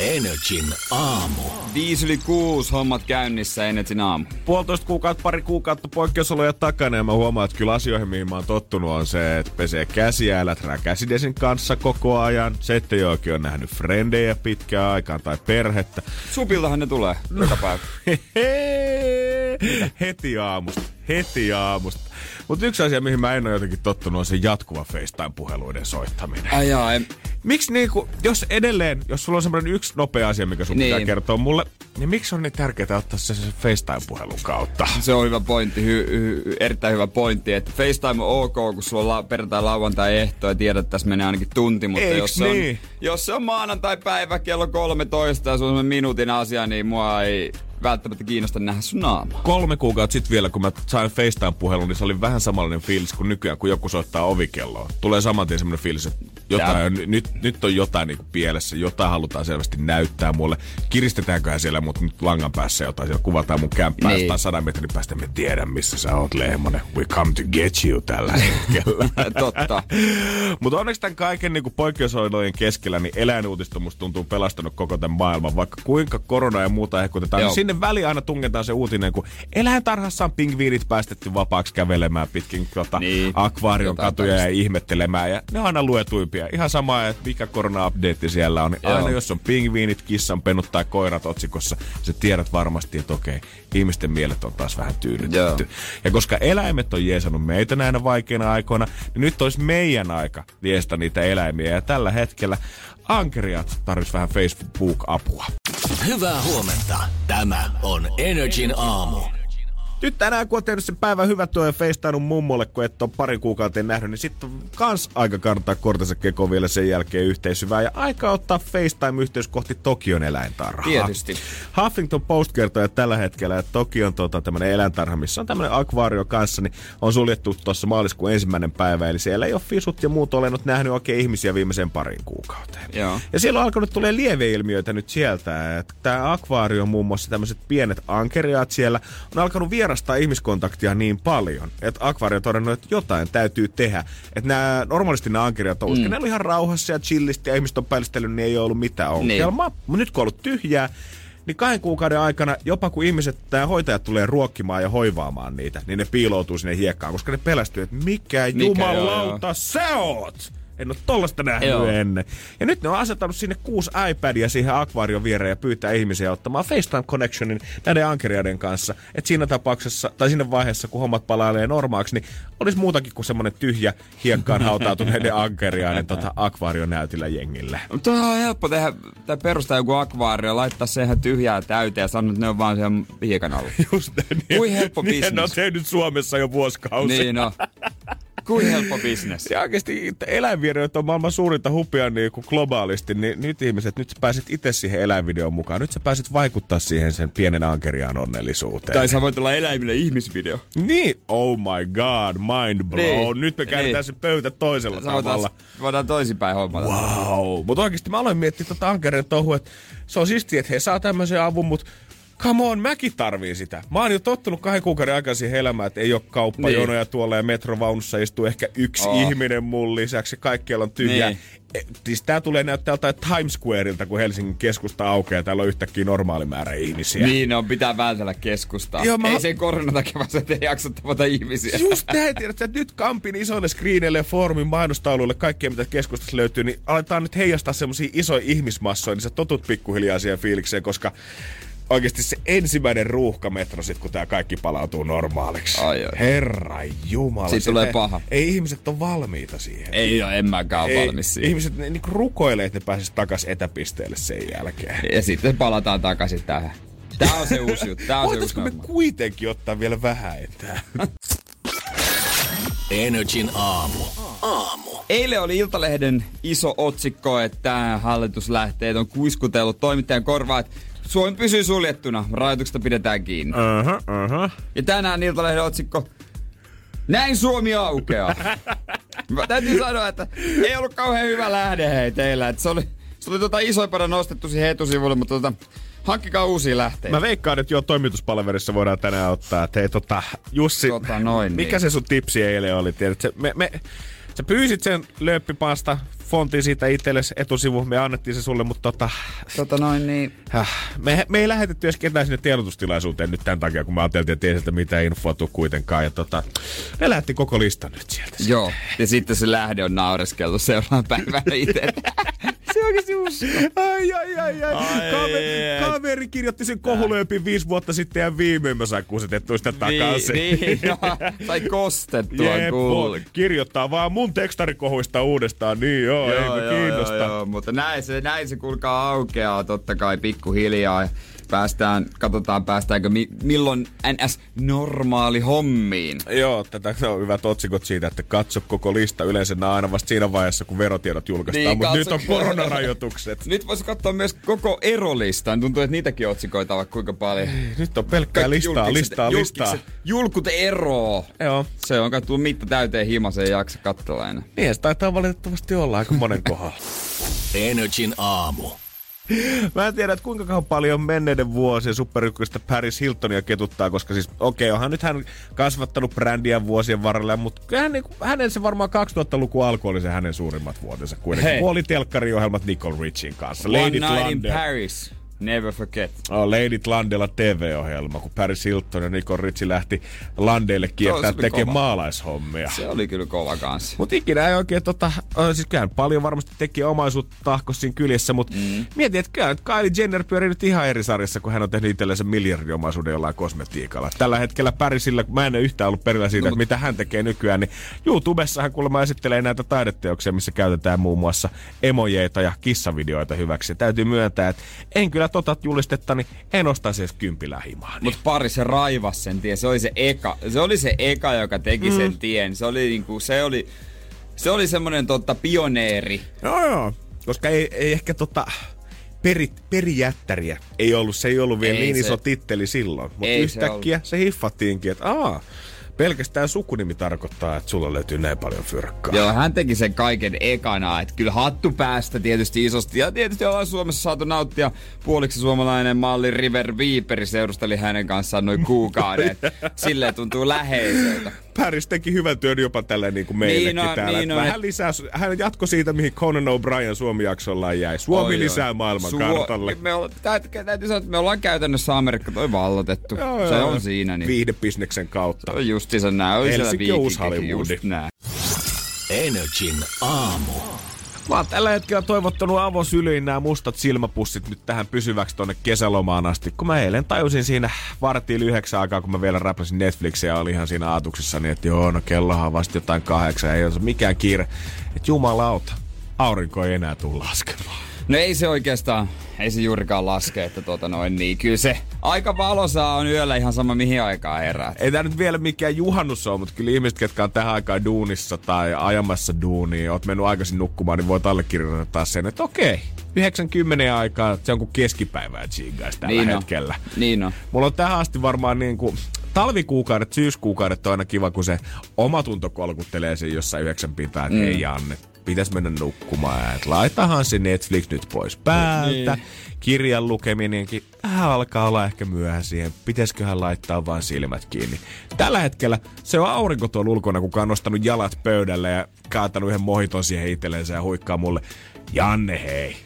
Energin aamu. Viisi yli kuusi hommat käynnissä Energin aamu. Puolitoista kuukautta, pari kuukautta poikkeusoloja takana ja mä huomaan, että kyllä asioihin, mihin mä oon tottunut, on se, että pesee käsiä ja läträä käsidesin kanssa koko ajan. Se, että jokin on nähnyt frendejä pitkään aikaan tai perhettä. Supiltahan ne tulee joka päivä. Heti aamusta. Heti aamusta. Mutta yksi asia, mihin mä en ole jotenkin tottunut, on se jatkuva FaceTime-puheluiden soittaminen. Ai jaa, en... Miksi niinku, jos edelleen, jos sulla on semmoinen yksi nopea asia, mikä sun niin. pitää kertoa mulle, niin miksi on niin tärkeää ottaa se, se FaceTime-puhelun kautta? Se on hyvä pointti, hy, hy, erittäin hyvä pointti, että FaceTime on ok, kun sulla on la, perjantai lauantai ehto ja tiedät, että tässä menee ainakin tunti, mutta jos se, niin? on, jos se on maanantai-päivä kello 13 ja se on minuutin asia, niin mua ei välttämättä kiinnosta nähdä sun naamaa. Kolme kuukautta sitten vielä, kun mä sain FaceTime-puhelun, niin se oli vähän samanlainen fiilis kuin nykyään, kun joku soittaa ovikelloa. Tulee saman tien semmoinen fiilis, että jotain, nyt, nyt on jotain niin pielessä, jotain halutaan selvästi näyttää mulle. Kiristetäänköhän siellä mut nyt langan päässä jotain, siellä kuvataan mun kämppää niin. tai sadan metrin päästä, me tiedän missä sä oot Lehmonen. We come to get you tällä hetkellä. Totta. Mutta onneksi tämän kaiken niin poikkeusolojen keskellä, niin eläinuutisto musta tuntuu pelastanut koko tämän maailman. Vaikka kuinka korona ja muuta ehkutetaan, niin sinne väliin aina tungetaan se uutinen, kun eläintarhassa on pingviinit päästetty vapaaksi kävelemään pitkin tota, niin. akvaarion katuja ja ihmettelemään. Ja ne on aina luetuimpia. Ihan sama, että mikä korona-update siellä on. Aina jos on pingviinit, kissan, pennut tai koirat otsikossa, se tiedät varmasti, että okei, ihmisten mielet on taas vähän tyydytetty. Ja koska eläimet on jeesannut meitä näinä vaikeina aikoina, niin nyt olisi meidän aika jeesta niitä eläimiä. Ja tällä hetkellä ankeriat tarvitsisi vähän Facebook-apua. Hyvää huomenta. Tämä on Energin aamu. Nyt tänään, kun on tehnyt sen päivän hyvät tuo ja feistainut mummolle, kun et ole pari kuukauteen nähnyt, niin sitten on kans aika kantaa kortensa kekoon vielä sen jälkeen yhteishyvää. Ja aika ottaa FaceTime-yhteys kohti Tokion eläintarhaa. Tietysti. Huffington Post kertoo että tällä hetkellä, että Tokion tota, tämmöinen eläintarha, missä on tämmöinen akvaario kanssa, niin on suljettu tuossa maaliskuun ensimmäinen päivä. Eli siellä ei ole fisut ja muut olennut nähnyt oikein ihmisiä viimeiseen parin kuukauteen. Joo. Ja siellä on alkanut tulee lieveilmiöitä nyt sieltä. Että tämä akvaario, muun muassa tämmöiset pienet ankeriaat siellä, on alkanut vierastaa ihmiskontaktia niin paljon, että akvaario on todennut, että jotain täytyy tehdä. Että nämä, normaalisti nämä ankeriaat on mm. ne oli ihan rauhassa ja chillisti ja ihmiset on päällistellyt, niin ei ole ollut mitään ongelmaa. Niin. Mutta nyt kun on ollut tyhjää, niin kahden kuukauden aikana, jopa kun ihmiset, tämä hoitajat tulee ruokkimaan ja hoivaamaan niitä, niin ne piiloutuu sinne hiekkaan, koska ne pelästyy, että mikä, mikä jumalauta joo, joo. sä oot! En ole tollasta nähnyt Joo. ennen. Ja nyt ne on asettanut sinne kuusi iPadia siihen akvaarion viereen ja pyytää ihmisiä ottamaan FaceTime Connectionin näiden ankeriaiden kanssa. Että siinä tapauksessa, tai siinä vaiheessa, kun hommat palailee normaaksi, niin olisi muutakin kuin semmoinen tyhjä hiekkaan hautautuneiden ankeriaiden tota, akvaarion näytillä jengille. Mutta on helppo tehdä, tai perustaa joku akvaario, laittaa se ihan tyhjää täyteen ja sanoa, että ne on vaan siellä hiekan alla. Just niin. Kuin helppo niin bisnes. ne on tehnyt Suomessa jo vuosikausia. Niin no. Kuin helppo bisnes. Ja oikeasti eläinvideot on maailman suurinta hupia niin kuin globaalisti, niin nyt ihmiset, nyt sä pääsit itse siihen eläinvideon mukaan. Nyt sä pääsit vaikuttaa siihen sen pienen ankeriaan onnellisuuteen. Tai sä voit olla eläimille ihmisvideo. Niin, oh my god, mind blown. Niin. Nyt me käännetään niin. se pöytä toisella sä tavalla. Voidaan toisinpäin hommata. Wow. Mutta oikeasti mä aloin miettiä tota ankereen touhua, että se on siistiä, että he saa tämmöisen avun, mutta come on, mäkin tarviin sitä. Mä oon jo tottunut kahden kuukauden aikaisin elämään, että ei ole kauppajonoja niin. tuolla ja metrovaunussa istuu ehkä yksi oh. ihminen mun lisäksi. Kaikkialla on tyhjää. Niin. E, siis tää tulee näyttää jotain Times Squareilta, kun Helsingin keskusta aukeaa täällä on yhtäkkiä normaali määrä ihmisiä. Niin, on pitää vältellä keskustaa. Joo, mä... Ei sen koronan takia, vaan se ei jaksa tavata ihmisiä. Just näin, tiedät, että nyt Kampin isoille screeneille ja foorumin mainostauluille, kaikkea mitä keskustassa löytyy, niin aletaan nyt heijastaa semmosia isoja ihmismassoja, niin sä totut pikkuhiljaa siihen fiilikseen, koska oikeasti se ensimmäinen ruuhkametro sit, kun tämä kaikki palautuu normaaliksi. Ai, ai. Herra Jumala. Siitä tulee paha. Ei ihmiset ole valmiita siihen. Ei ole, en mäkään ei, valmis siihen. Ihmiset ne, niin rukoilee, että ne pääsis takas etäpisteelle sen jälkeen. Ja sitten palataan takaisin tähän. Tää on se uusi juttu. Tää on se uusi me kuitenkin ottaa vielä vähän etää? Energin aamu. Aamu. Eilen oli Iltalehden iso otsikko, että hallitus lähtee on kuiskutellut toimittajan korvaa, että Suomi pysyy suljettuna, rajoituksesta pidetään kiinni. Uh-huh, uh-huh. Ja tänään Iltalehden otsikko, näin Suomi aukeaa. Mä täytyy sanoa, että ei ollut kauhean hyvä lähde hei teillä. Että se oli, se oli tota isoimpana nostettu siihen etusivulle, mutta tota, hankkikaa uusia lähteitä. Mä veikkaan, että jo toimituspalverissa voidaan tänään ottaa, että hei tota, Jussi, Tota noin, mikä niin. se sun tipsi eilen oli? Tiedät, se, me, me, sä pyysit sen lööppipasta fontin siitä itsellesi etusivu, me annettiin se sulle, mutta tota, Tota noin niin. me, me ei lähetetty edes ketään sinne tiedotustilaisuuteen nyt tämän takia, kun mä ajattelin, että ei sieltä mitään infoa tuu kuitenkaan. Ja tota, me lähetti koko listan nyt sieltä. Joo. Ja sitten se lähde on naureskeltu seuraavan päivänä itse. se oikeesti usko. Ai, ai, ai, ai. Ai, kaveri, kaveri kirjoitti sen kohulööpin viisi vuotta sitten ja viimein mä sain kusetettua sitä takaisin. Niin, niin no, sai kostettua Jep, kuule. kirjoittaa vaan mun tekstarikohuista uudestaan, niin joo, joo ei me kiinnosta. Joo, joo, mutta näin se, näin se kuulkaa aukeaa totta kai pikkuhiljaa. Päästään, katsotaan päästäänkö mi, milloin NS normaali hommiin. Joo, tätä on hyvät otsikot siitä, että katso koko lista. Yleensä nämä aina vasta siinä vaiheessa, kun verotiedot julkaistaan, Niin, mutta nyt on koronarajoitukset. Nyt voisi katsoa myös koko erolistan. Tuntuu, että niitäkin otsikoita on kuinka paljon. Nyt on pelkkää Kaikki listaa, julkikset- listaa, listaa. julkikset- Julkut eroo. Joo. Se on kattu mitta täyteen himassa ei jaksa katsella enää. Niin, se taitaa valitettavasti olla aika monen kohdalla. Energin aamu. Mä en tiedä, että kuinka kauan paljon menneiden vuosien superykköstä Paris Hiltonia ketuttaa, koska siis okei, okay, onhan nyt hän kasvattanut brändiä vuosien varrella, mutta kyllähän niin, hänen se varmaan 2000-luku alku oli se hänen suurimmat vuotensa kuitenkin. Hei. Kun oli telkkariohjelmat Nicole Richin kanssa. One Lady Night in London. Paris. Never forget. Oh, Lady Landella TV-ohjelma, kun Paris Hilton ja Nicole Richie lähti Landeille kiertää tekemään maalaishommia. Se oli kyllä kova kanssa. Mutta ikinä ei oikein tota, siis kyllähän paljon varmasti teki omaisuutta tahkos siinä kyljessä, mutta mm. mietin, että kyllä nyt Kylie Jenner pyörii nyt ihan eri sarjassa, kun hän on tehnyt itsellensä miljardiomaisuuden jollain kosmetiikalla. Tällä hetkellä Parisilla, kun mä en ole yhtään ollut perillä siitä, No, että mitä hän tekee nykyään, niin YouTubessa hän kuulemma esittelee näitä taideteoksia, missä käytetään muun muassa emojeita ja kissavideoita hyväksi. Ja täytyy myöntää, että en kyllä tota julistetta, niin en ostaisi edes kympillä himaa. Mutta pari se raivas sen tien. Se oli se eka. Se oli se eka, joka teki mm. sen tien. Se oli niinku, se oli, se oli semmonen totta pioneeri. Joo, joo. Koska ei, ei ehkä tota peri, perijättäriä ei ollut, se ei ollut vielä Ei niin se- iso titteli silloin. Mutta ei se yhtäkkiä se, hiffattiinkin, että aa, pelkästään sukunimi tarkoittaa, että sulla löytyy näin paljon fyrkkaa. Joo, hän teki sen kaiken ekana. Että kyllä hattu päästä tietysti isosti. Ja tietysti ollaan Suomessa saatu nauttia. Puoliksi suomalainen malli River Viiperi seurusteli hänen kanssaan noin kuukauden. Silleen tuntuu läheiseltä. Paris teki hyvän työn jopa tällä niin kuin meillekin Niin on, täällä. niin on, Vähän et- lisää, hän jatkoi siitä, mihin Conan O'Brien Suomi-jaksollaan jäi. Suomi Oi, lisää maailman Suo- kartalle. Me olla, täytyy, täytyy sanoa, että me ollaan käytännössä Amerikka toi vallotettu. se on siinä. Niin. Viihdebisneksen kautta. Se on justiinsa näin. Helsinki on uusi. Energin aamu. Mä oon tällä hetkellä toivottanut avosyliin nämä mustat silmäpussit nyt tähän pysyväksi tonne kesälomaan asti. Kun mä eilen tajusin siinä vartiin yhdeksän aikaa, kun mä vielä räpläsin Netflixiä ja oli ihan siinä ajatuksessa, niin että joo, no kellohan vasta jotain kahdeksan, ei ole mikään kiire. Että jumalauta, aurinko ei enää tule laskemaan. No ei se oikeastaan, ei se juurikaan laske, että tota noin niin. Kyllä se aika valosaa on yöllä ihan sama mihin aikaan herää. Ei tää nyt vielä mikään juhannus ole, mutta kyllä ihmiset, ketkä on tähän aikaan duunissa tai ajamassa duunia, oot mennyt aikaisin nukkumaan, niin voit allekirjoittaa sen, että okei, 90 aikaa, se on kuin keskipäivää chigaisi tällä Niin on. hetkellä. Niin on. Mulla on tähän asti varmaan niin kuin, talvikuukaudet, syyskuukaudet on aina kiva, kun se omatunto kolkuttelee sen jossain yhdeksän pitää, että mm. hei Janne, pitäis mennä nukkumaan. Et laitahan se Netflix nyt pois päältä. Niin. Kirjan lukeminenkin vähän alkaa olla ehkä myöhään siihen. Pitäisiköhän laittaa vaan silmät kiinni. Tällä hetkellä se on aurinko tuolla ulkona, kuka on nostanut jalat pöydälle ja kaatanut yhden mohiton siihen itsellensä ja huikkaa mulle. Janne hei,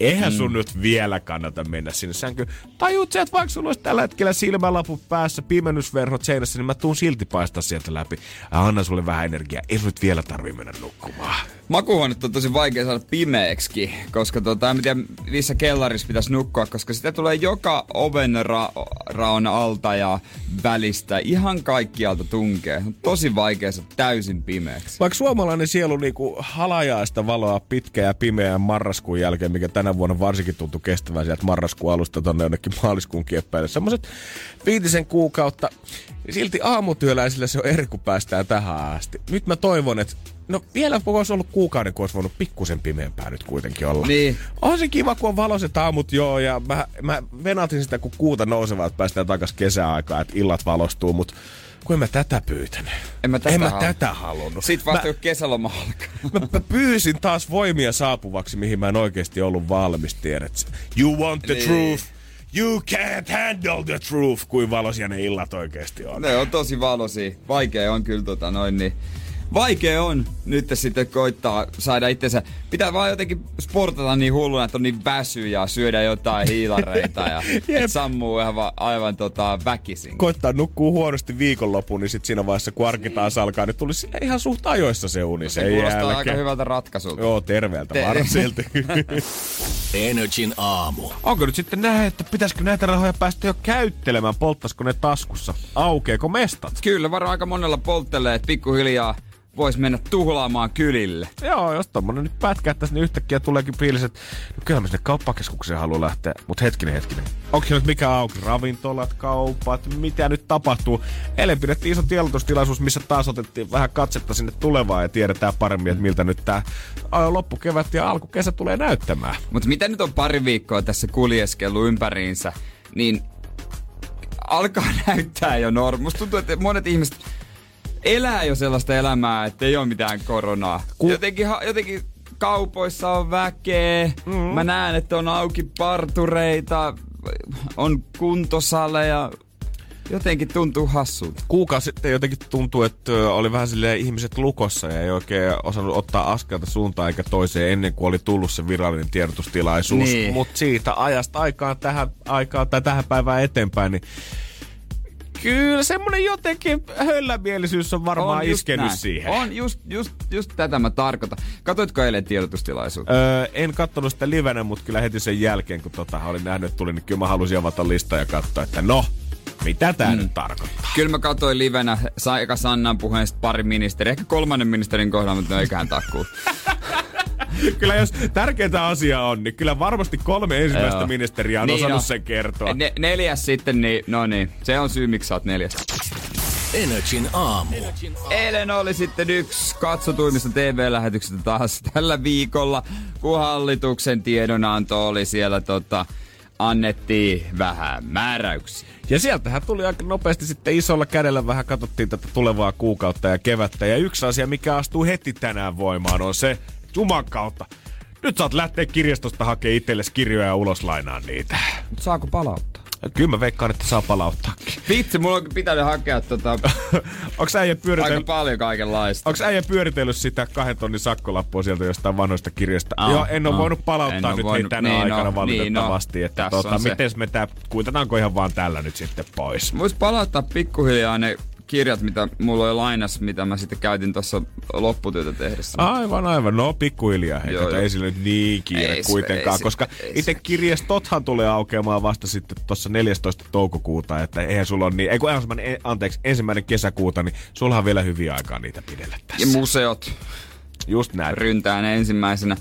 Eihän sun nyt vielä kannata mennä sinne sänkyyn. Tajuut sä, että vaikka sulla olisi tällä hetkellä silmälaput päässä, pimennysverhot seinässä, niin mä tuun silti paistaa sieltä läpi. Anna sulle vähän energiaa. Ei sun nyt vielä tarvi mennä nukkumaan. Makuuhuonetta on tosi vaikea saada pimeäksi, koska tota, en tiedä missä kellarissa pitäisi nukkua, koska sitä tulee joka oven ra- raon alta ja välistä, ihan kaikkialta tunkee. Tosi vaikea saada täysin pimeäksi. Vaikka suomalainen sielu niinku halajaista valoa pitkä ja pimeän marraskuun jälkeen, mikä tänä vuonna varsinkin tuntui kestävän sieltä marraskuun alusta tonne jonnekin maaliskuun kieppäille. Semmoiset viitisen kuukautta, niin silti aamutyöläisillä se on eri, kun päästään tähän asti. Nyt mä toivon, että No vielä voisi ollut kuukauden, kun olisi voinut pikkusen pimeämpää nyt kuitenkin olla. Niin. On se kiva, kun on valoiset aamut, joo, ja mä, mä venatin sitä, kun kuuta nousevaa, että päästään takaisin kesäaikaan, että illat valostuu, mutta kun en mä tätä pyytänyt. En mä tätä, en mä halunnut. tätä halunnut. Sitten vasta mä, kesäloma alkaa. mä, mä, pyysin taas voimia saapuvaksi, mihin mä en oikeasti ollut valmis, tiedät. You want the Niin. truth. You can't handle the truth, kuin valoisia ne illat oikeasti on. Ne on tosi valoisia. Vaikea on kyllä tota noin niin. Vaikea on nyt sitten koittaa saada itsensä. Pitää vaan jotenkin sportata niin hulluna, että on niin väsy ja syödä jotain hiilareita ja et sammuu ihan va- aivan tota väkisin. koittaa nukkuu huonosti viikonloppuun, niin sit siinä vaiheessa, kun arki taas alkaa, niin tulisi sille ihan suht ajoissa se uni Se kuulostaa jälkeen. aika hyvältä ratkaisulta. Joo, terveeltä Te- vaan silti. Energin aamu. Onko nyt sitten näin, että pitäisikö näitä rahoja päästä jo käyttelemään, polttaisiko ne taskussa? Aukeeko mestat? Kyllä, varmaan aika monella polttelee, että pikkuhiljaa vois mennä tuhlaamaan kylille. Joo, jos tommonen nyt pätkähtäisi, niin yhtäkkiä tuleekin fiilis, että no kyllä mä sinne kauppakeskukseen haluan lähteä. Mutta hetkinen, hetkinen. Onko se nyt mikä auki? Ravintolat, kaupat, mitä nyt tapahtuu? Eilen pidettiin iso tiedotustilaisuus, missä taas otettiin vähän katsetta sinne tulevaan ja tiedetään paremmin, että miltä nyt tää ää, loppukevät ja alkukesä tulee näyttämään. Mutta mitä nyt on pari viikkoa tässä kuljeskellut ympäriinsä, niin alkaa näyttää jo norm. Musta tuntuu, että monet ihmiset elää jo sellaista elämää, että ei ole mitään koronaa. Ku- Jotenkin, jotenkin kaupoissa on väkeä, mm. mä näen, että on auki partureita, on kuntosaleja. Jotenkin tuntuu hassulta. kuukausi sitten jotenkin tuntuu, että oli vähän silleen ihmiset lukossa ja ei oikein osannut ottaa askelta suuntaan eikä toiseen ennen kuin oli tullut se virallinen tiedotustilaisuus. Niin. Mutta siitä ajasta aikaan tähän aikaan tai tähän päivään eteenpäin, niin kyllä semmonen jotenkin höllämielisyys on varmaan just iskenyt näin. siihen. On just, just, just tätä mä tarkoitan. Katoitko eilen tiedotustilaisuutta? Öö, en kattonut sitä livenä, mutta kyllä heti sen jälkeen, kun tota, olin nähnyt, tuli, niin kyllä mä halusin avata listaa ja katsoa, että no, mitä tää mm. nyt tarkoittaa. Kyllä mä katsoin livenä sa- eka Sannan puheen pari ministeriä, ehkä kolmannen ministerin kohdalla, mutta no eiköhän takkuu. Kyllä jos tärkeintä asiaa on, niin kyllä varmasti kolme ensimmäistä Joo. ministeriä on Niin osannut on. sen kertoa. Ne, neljäs sitten, niin no niin, se on syy miksi sä oot neljäs. Energin aamu. Eilen oli sitten yksi katsotuimmista TV-lähetyksistä taas tällä viikolla, kun hallituksen tiedonanto oli siellä tota, annettiin vähän määräyksiä. Ja sieltähän tuli aika nopeasti sitten isolla kädellä vähän katsottiin tätä tulevaa kuukautta ja kevättä. Ja yksi asia, mikä astuu heti tänään voimaan, on se, Juman kautta. Nyt saat lähteä kirjastosta hakemaan itsellesi kirjoja ja ulos lainaa niitä. Mut saako palauttaa? Kyllä mä veikkaan, että saa palauttaakin. Vitsi, mulla on pitänyt hakea tota, Onks äijä aika pyöritellyt, paljon kaikenlaista. onks äijä pyöritellyt sitä kahden tonnin sakkolappua sieltä jostain vanhoista kirjasta? Aa, Joo, en ole aa. voinut palauttaa En oo nyt voinut- tänä niin, aikana no, valitettavasti. niin, no, että tota, miten me tää, kuitataanko ihan vaan tällä nyt sitten pois? Vois palauttaa pikkuhiljaa ne kirjat, mitä mulla oli lainas, mitä mä sitten käytin tuossa lopputyötä tehdessä. Aivan, aivan. No pikkuhiljaa. Hei, Joo, joo. ei nyt niin kiire Ei kuitenkaan, ei koska ei itse se. kirjastothan tulee aukeamaan vasta sitten tuossa 14. toukokuuta, että eihän sulla on niin, ei kun ensimmäinen, anteeksi, ensimmäinen kesäkuuta, niin sulla on vielä hyviä aikaa niitä pidellä Ja tässä. museot Just näin. ryntään ensimmäisenä.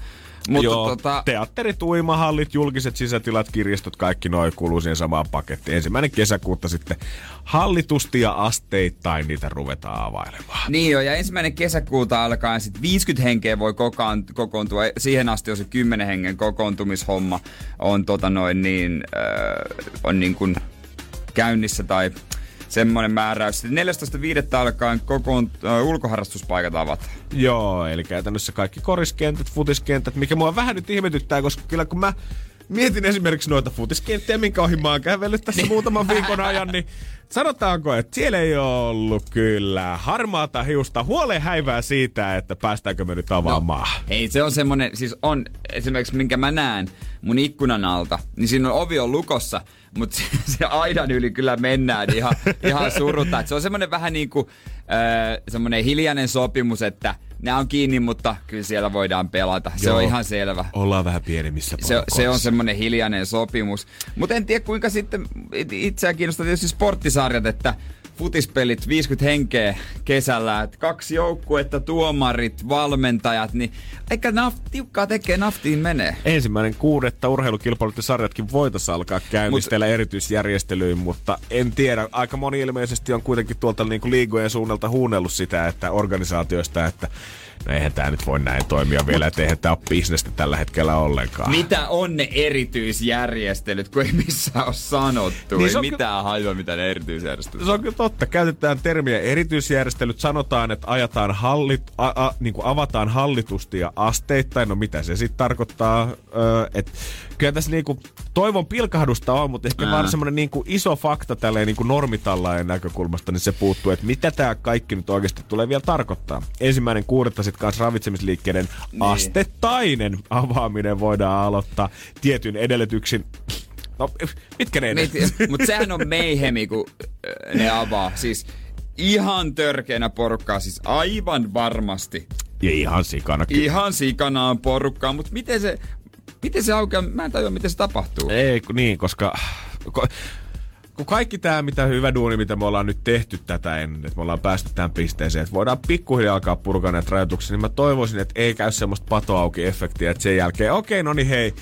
Mutta Joo, tota, teatterit, uimahallit, julkiset sisätilat, kirjastot, kaikki noin kuuluu siihen samaan pakettiin. Ensimmäinen kesäkuuta sitten hallitusti ja asteittain niitä ruvetaan availemaan. niin jo, ja ensimmäinen kesäkuuta alkaen sitten 50 henkeä voi kokaan, kokoontua. Siihen asti on se 10 hengen kokoontumishomma on tota noin niin, äh, on niin kuin käynnissä tai semmoinen määräys. Sitten 14.5. alkaen kokoon, äh, ulkoharrastuspaikat avataan. Joo, eli käytännössä kaikki koriskentät, futiskentät, mikä mua vähän nyt ihmetyttää, koska kyllä kun mä mietin esimerkiksi noita futiskenttiä, minkä ohi mä oon kävellyt tässä muutaman viikon ajan, niin sanotaanko, että siellä ei ollut kyllä harmaata hiusta huoleen häivää siitä, että päästäänkö me nyt avaamaan. No. Ei, se on semmonen, siis on esimerkiksi minkä mä näen mun ikkunan alta, niin siinä on ovi on lukossa, mutta se, se aidan yli kyllä mennään ihan, ihan surutta. Et se on semmonen vähän niin kuin äh, semmonen hiljainen sopimus, että nämä on kiinni, mutta kyllä siellä voidaan pelata. Se Joo. on ihan selvä. Ollaan vähän pienemmissä Se, se on semmoinen hiljainen sopimus. Mutta en tiedä kuinka sitten it- itseä kiinnostaa tietysti sporttisarjat, että futispelit 50 henkeä kesällä, että kaksi joukkuetta, tuomarit, valmentajat, niin eikä naft, tiukkaa tekee naftiin menee. Ensimmäinen kuudetta urheilukilpailut ja sarjatkin voitaisiin alkaa käynnistellä Mut, erityisjärjestelyyn, mutta en tiedä. Aika moni ilmeisesti on kuitenkin tuolta niinku liigojen suunnalta huunellut sitä, että organisaatioista, että no eihän tämä nyt voi näin toimia vielä, että eihän tämä ole bisnestä tällä hetkellä ollenkaan. Mitä on ne erityisjärjestelyt, kun ei missään ole sanottu? Niin ei mitään ky- hajua, mitä ne erityisjärjestelyt Se on kyllä totta. Käytetään termiä erityisjärjestelyt. Sanotaan, että ajataan hallit, a, a, niin kuin avataan hallitusti ja asteittain. No mitä se sitten tarkoittaa? Öö, että kyllä tässä niinku toivon pilkahdusta on, mutta ehkä Ää. vaan semmoinen niinku iso fakta tälleen niinku normitallain näkökulmasta, niin se puuttuu, että mitä tämä kaikki nyt oikeasti tulee vielä tarkoittaa. Ensimmäinen kuudetta sitten kanssa ravitsemisliikkeiden niin. astettainen avaaminen voidaan aloittaa tietyn edellytyksin. No, mitkä ne Mutta sehän on meihemi, kun ne avaa. Siis ihan törkeänä porukkaa, siis aivan varmasti. Ja ihan sikana. Ihan sikana on porukkaa, mutta miten se, miten se aukeaa? Mä en tajua, miten se tapahtuu. Ei, niin, koska... kun kaikki tämä, mitä hyvä duuni, mitä me ollaan nyt tehty tätä ennen, että me ollaan päästy tähän pisteeseen, että voidaan pikkuhiljaa alkaa purkaa näitä rajoituksia, niin mä toivoisin, että ei käy semmoista patoauki-efektiä, että sen jälkeen, okei, no niin hei,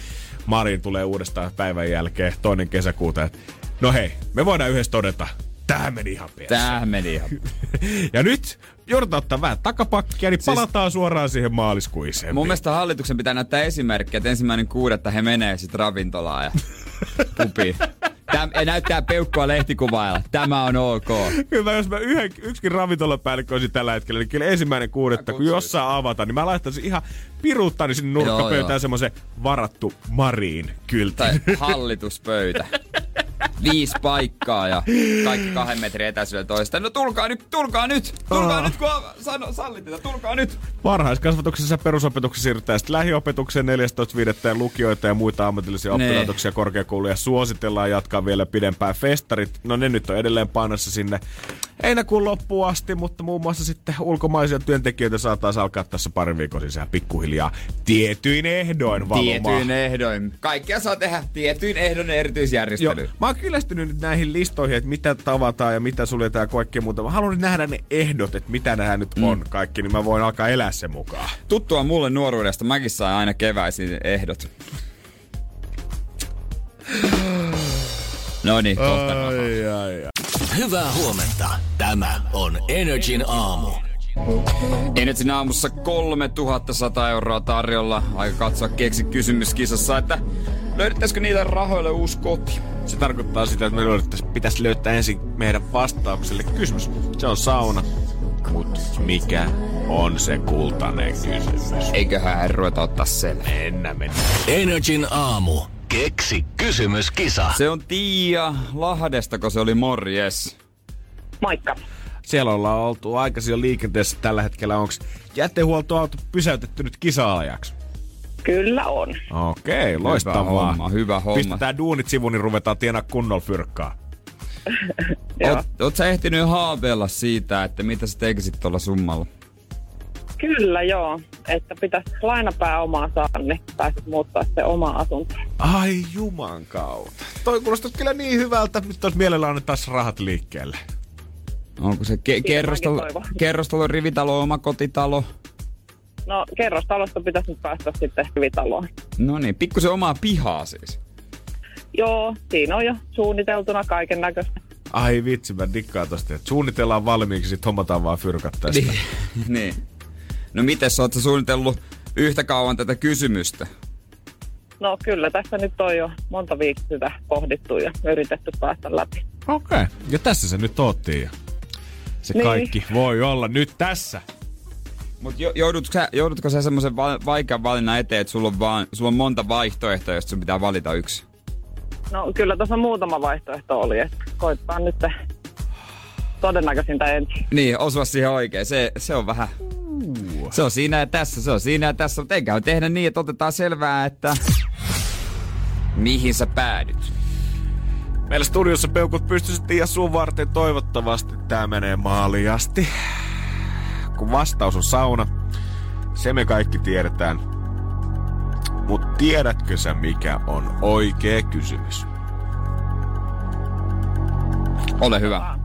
Marin tulee uudestaan päivän jälkeen, toinen kesäkuuta, että no hei, me voidaan yhdessä todeta, Tähän meni ihan pian. Tähän meni ihan Ja nyt joudutaan ottaa vähän takapakkia, niin siis, palataan suoraan siihen maaliskuiseen. Mun mielestä hallituksen pitää näyttää esimerkkiä, että ensimmäinen kuudetta he menee sitten ravintolaan ja pupiin. Täm, ja näyttää peukkua lehtikuvailla. Tämä on ok. Kyllä jos mä yhden, yksikin ravintolapäällikkö olisin tällä hetkellä, niin kyllä ensimmäinen kuudetta, kun jossain avata, niin mä laittaisin ihan piruuttani sinne nurkkapöytään semmoisen varattu Mariin kyltin. Tai hallituspöytä. viisi paikkaa ja kaikki kahden metrin etäisyydellä toista. No tulkaa nyt, tulkaa nyt, tulkaa nyt, kun sano, sallit tulkaa nyt. Varhaiskasvatuksessa ja perusopetuksessa siirrytään sitten lähiopetukseen 14.5. ja lukioita ja muita ammatillisia oppilaitoksia ja korkeakouluja suositellaan jatkaa vielä pidempään festarit. No ne nyt on edelleen painossa sinne heinäkuun loppuun asti, mutta muun muassa sitten ulkomaisia työntekijöitä saattaa alkaa tässä parin viikon sisään pikkuhiljaa tietyin ehdoin valvomaan. Tietyin ehdoin. Kaikkea saa tehdä tietyin ehdon erityisjärjestely. Joo. Mä oon kyllästynyt nyt näihin listoihin, että mitä tavataan ja mitä suljetaan ja kaikkea muuta. Mä haluan nähdä ne ehdot, että mitä nämä nyt mm. on kaikki, niin mä voin alkaa elää sen mukaan. Tuttua mulle nuoruudesta. Mäkin sain aina keväisin ehdot. no niin, kohta ai, ai, ai. Hyvää huomenta. Tämä on Energin aamu. Energin aamussa 3100 euroa tarjolla. Aika katsoa keksi kysymyskisassa, että löydettäisikö niitä rahoille uusi koti. Se tarkoittaa sitä, että me pitäisi löytää ensin meidän vastaukselle kysymys. Se on sauna. Mut mikä on se kultainen kysymys? Eiköhän ruveta ottaa sen. Mennä, mennä. Energin aamu. Keksi kysymyskisa. Se on Tiia Lahdesta, kun se oli morjes. Moikka. Siellä ollaan oltu aikaisin jo liikenteessä tällä hetkellä. Onko jätehuoltoauto pysäytetty nyt kisa-ajaksi? Kyllä on. Okei, loistavaa. Hyvä homma, hyvä homma. Pistetään duunit sivuun, niin ruvetaan tienaa kunnolla fyrkkaa. oot, oot sä ehtinyt haaveilla siitä, että mitä sä tekisit tuolla summalla? Kyllä joo, että pitäisi lainapääomaa saada, niin pääsit muuttaa se oma asunto. Ai juman kautta. Toi kuulostaa kyllä niin hyvältä, että nyt olisi mielellään taas rahat liikkeelle. Onko se ke- kerrostalo, kerrostalo, rivitalo, oma kotitalo? No kerrostalosta pitäisi nyt päästä sitten rivitaloon. No niin, pikkusen omaa pihaa siis. Joo, siinä on jo suunniteltuna kaiken näköistä. Ai vitsi, mä dikkaan tosta, että suunnitellaan valmiiksi, sit hommataan vaan fyrkat tästä. Niin. niin. No miten sä oot suunnitellut yhtä kauan tätä kysymystä? No kyllä, tässä nyt on jo monta viikkoa pohdittu ja yritetty päästä läpi. Okei, okay. ja tässä se nyt oottiin. Se niin. kaikki voi olla nyt tässä. Mutta joudutko sä, joudutko sä semmoisen va- vaikean valinnan eteen, että sulla on, vaan, sulla on monta vaihtoehtoa, josta sun pitää valita yksi? No kyllä tässä muutama vaihtoehto oli, että koittaa nyt todennäköisintä ensin. Niin, osua siihen oikein. Se, se on vähän... Se on siinä ja tässä, se on siinä ja tässä, mutta eikä tehdä niin, että otetaan selvää, että mihin sä päädyt. Meillä studiossa peukut pystysti ja sun varten toivottavasti tää menee maaliasti. Kun vastaus on sauna, se me kaikki tiedetään. Mutta tiedätkö sä mikä on oikea kysymys? Ole hyvä.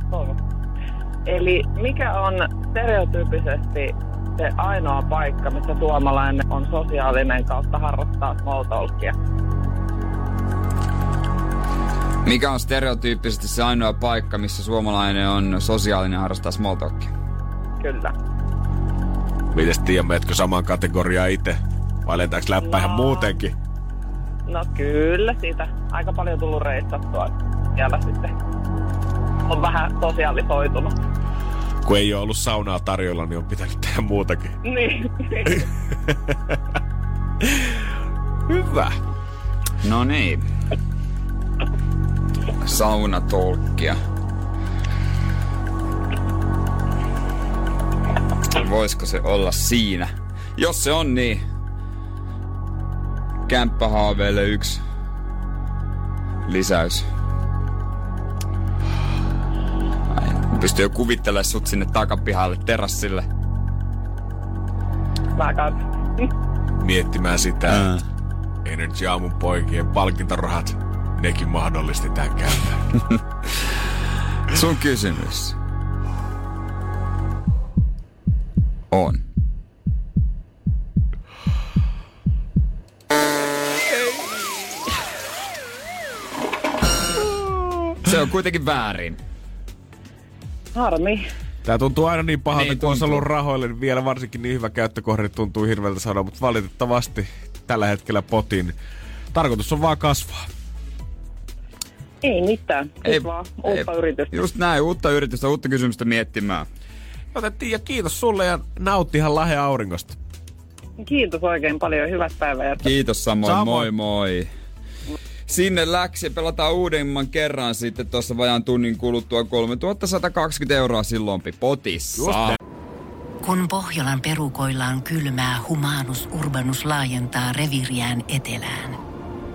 Eli mikä on stereotyyppisesti se ainoa paikka, missä suomalainen on sosiaalinen kautta harrastaa small talkia? Mikä on stereotyyppisesti se ainoa paikka, missä suomalainen on sosiaalinen harrastaa small talkia? Kyllä. Mites Tiia, meetkö samaan kategoriaan itse? Vai lentääks läppä ihan No. muutenkin? No kyllä, siitä aika paljon tullut reissattua. Siellä sitten on vähän sosiaalisoitunut. Kun ei ole ollut saunaa tarjolla, niin on pitänyt tehdä muutakin. Niin. Hyvä. No niin. Saunatolkkia. Voisiko se olla siinä? Jos se on niin. Kämppähaaveille yksi lisäys. Ai, pystyy jo kuvittelemaan sut sinne takapihalle terassille. Mä kans. Miettimään sitä, että Energy Aamun poikien palkintorahat, nekin mahdollisti tämän käytön. Sun kysymys on. Se on kuitenkin väärin. Harmi. Tää tuntuu aina niin pahalta, Niin kun on ollut rahoille, niin vielä varsinkin niin hyvä käyttökohde niin tuntuu hirveältä sanoa, mutta valitettavasti tällä hetkellä potin tarkoitus on vaan kasvaa. Ei mitään. Ei, vaan uutta ei- yritystä. Just näin, uutta yritystä, uutta kysymystä miettimään. Joten ja kiitos sulle ja nautti ihan lähe auringosta. Kiitos oikein paljon. Hyvät päivät. Kiitos samoin, Samoin. moi moi. Sinne läksi pelataan uudemman kerran sitten tuossa vajaan tunnin kuluttua 3120 euroa silloin potissa. Kun Pohjolan perukoillaan kylmää, humanus urbanus laajentaa reviriään etelään.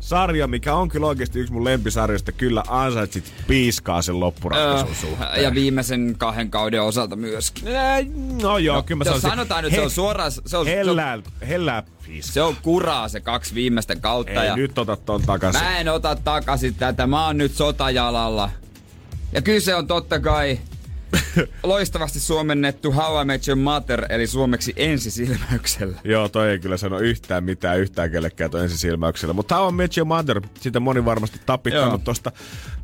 sarja, mikä on kyllä oikeasti yksi mun lempisarjoista, kyllä ansaitsit piiskaa sen loppuratkaisun suhteen. Ja viimeisen kahden kauden osalta myöskin. Ää, No joo, kyllä mä Jos sanoisin. sanotaan nyt, se on suoraan, se on, se on, Hellää, hellää piiskaa. se on kuraa se kaksi viimeistä kautta. Ei ja nyt ota ton takaisin. Mä en ota takaisin tätä, mä oon nyt sotajalalla. Ja kyse on totta kai loistavasti suomennettu How I Met Your Mother, eli suomeksi ensisilmäyksellä. Joo, toi ei kyllä sano yhtään mitään yhtään kellekään toi ensisilmäyksellä. Mutta How I Met Your Mother, sitä moni varmasti tapittanut tosta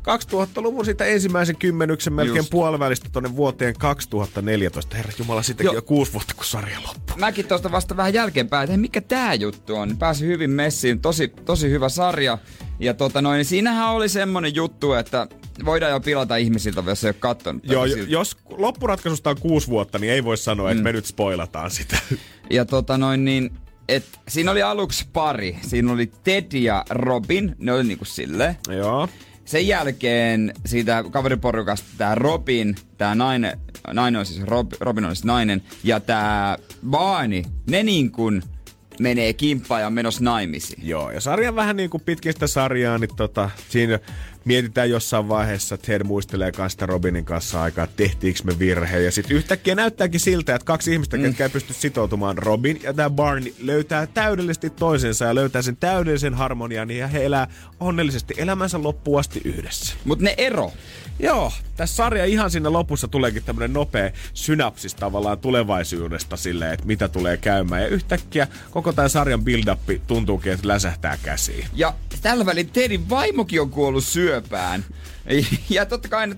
2000-luvun siitä ensimmäisen kymmenyksen melkein Just. puolivälistä tonne vuoteen 2014. Herra Jumala, sitäkin Joo. jo kuusi vuotta, kun sarja loppui. Mäkin tuosta vasta vähän jälkeenpäin, että mikä tää juttu on. Pääsi hyvin messiin, tosi, tosi hyvä sarja. Ja tota noin, niin siinähän oli semmonen juttu, että voidaan jo pilata ihmisiltä, jos ei ole kattonut. Joo, siltä. jos loppuratkaisusta on kuusi vuotta, niin ei voi sanoa, että me nyt spoilataan sitä. Ja tota noin niin, et siinä oli aluksi pari. Siinä oli Ted ja Robin, ne oli niinku silleen. Joo. Sen jälkeen siitä kaveriporukasta tää Robin, tää nainen, nainen on siis Rob, Robin on siis nainen, ja tää Barney, ne niin kuin menee kimppaan ja on menossa naimisiin. Joo, ja sarja vähän niin kuin pitkin sitä sarjaa, niin tota, siinä mietitään jossain vaiheessa, Ted muistelee kanssa Robinin kanssa aikaa, että tehtiinkö me virhe. Ja sitten yhtäkkiä näyttääkin siltä, että kaksi ihmistä, mm. ketkä ei pysty sitoutumaan, Robin ja tämä Barney, löytää täydellisesti toisensa ja löytää sen täydellisen harmonian ja he elää onnellisesti elämänsä loppuun asti yhdessä. Mut ne ero. Joo, tässä sarja ihan siinä lopussa tuleekin tämmönen nopea synapsis tavallaan tulevaisuudesta silleen, että mitä tulee käymään. Ja yhtäkkiä koko tämän sarjan build-up tuntuukin, että läsähtää käsiin. Ja tällä välin Tedin vaimokin on kuollut syöpään. Ja totta kai ne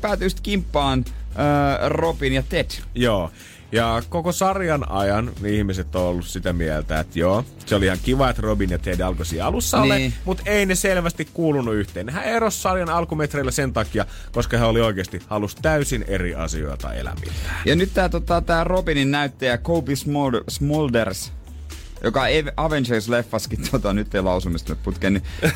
päätyy sitten kimppaan äh, Robin ja Ted. Joo. Ja koko sarjan ajan niin ihmiset on ollut sitä mieltä, että joo, se oli ihan kiva, että Robin ja Ted alkoi siinä alussa niin. Niin. mutta ei ne selvästi kuulunut yhteen. Hän erosi sarjan alkumetreillä sen takia, koska hän oli oikeasti halus täysin eri asioita elämiltään. Ja nyt tää, tota, tää Robinin näyttäjä Kobe Smulders, joka Avengers-leffaskin, tota, nyt ei lausumista putken, niin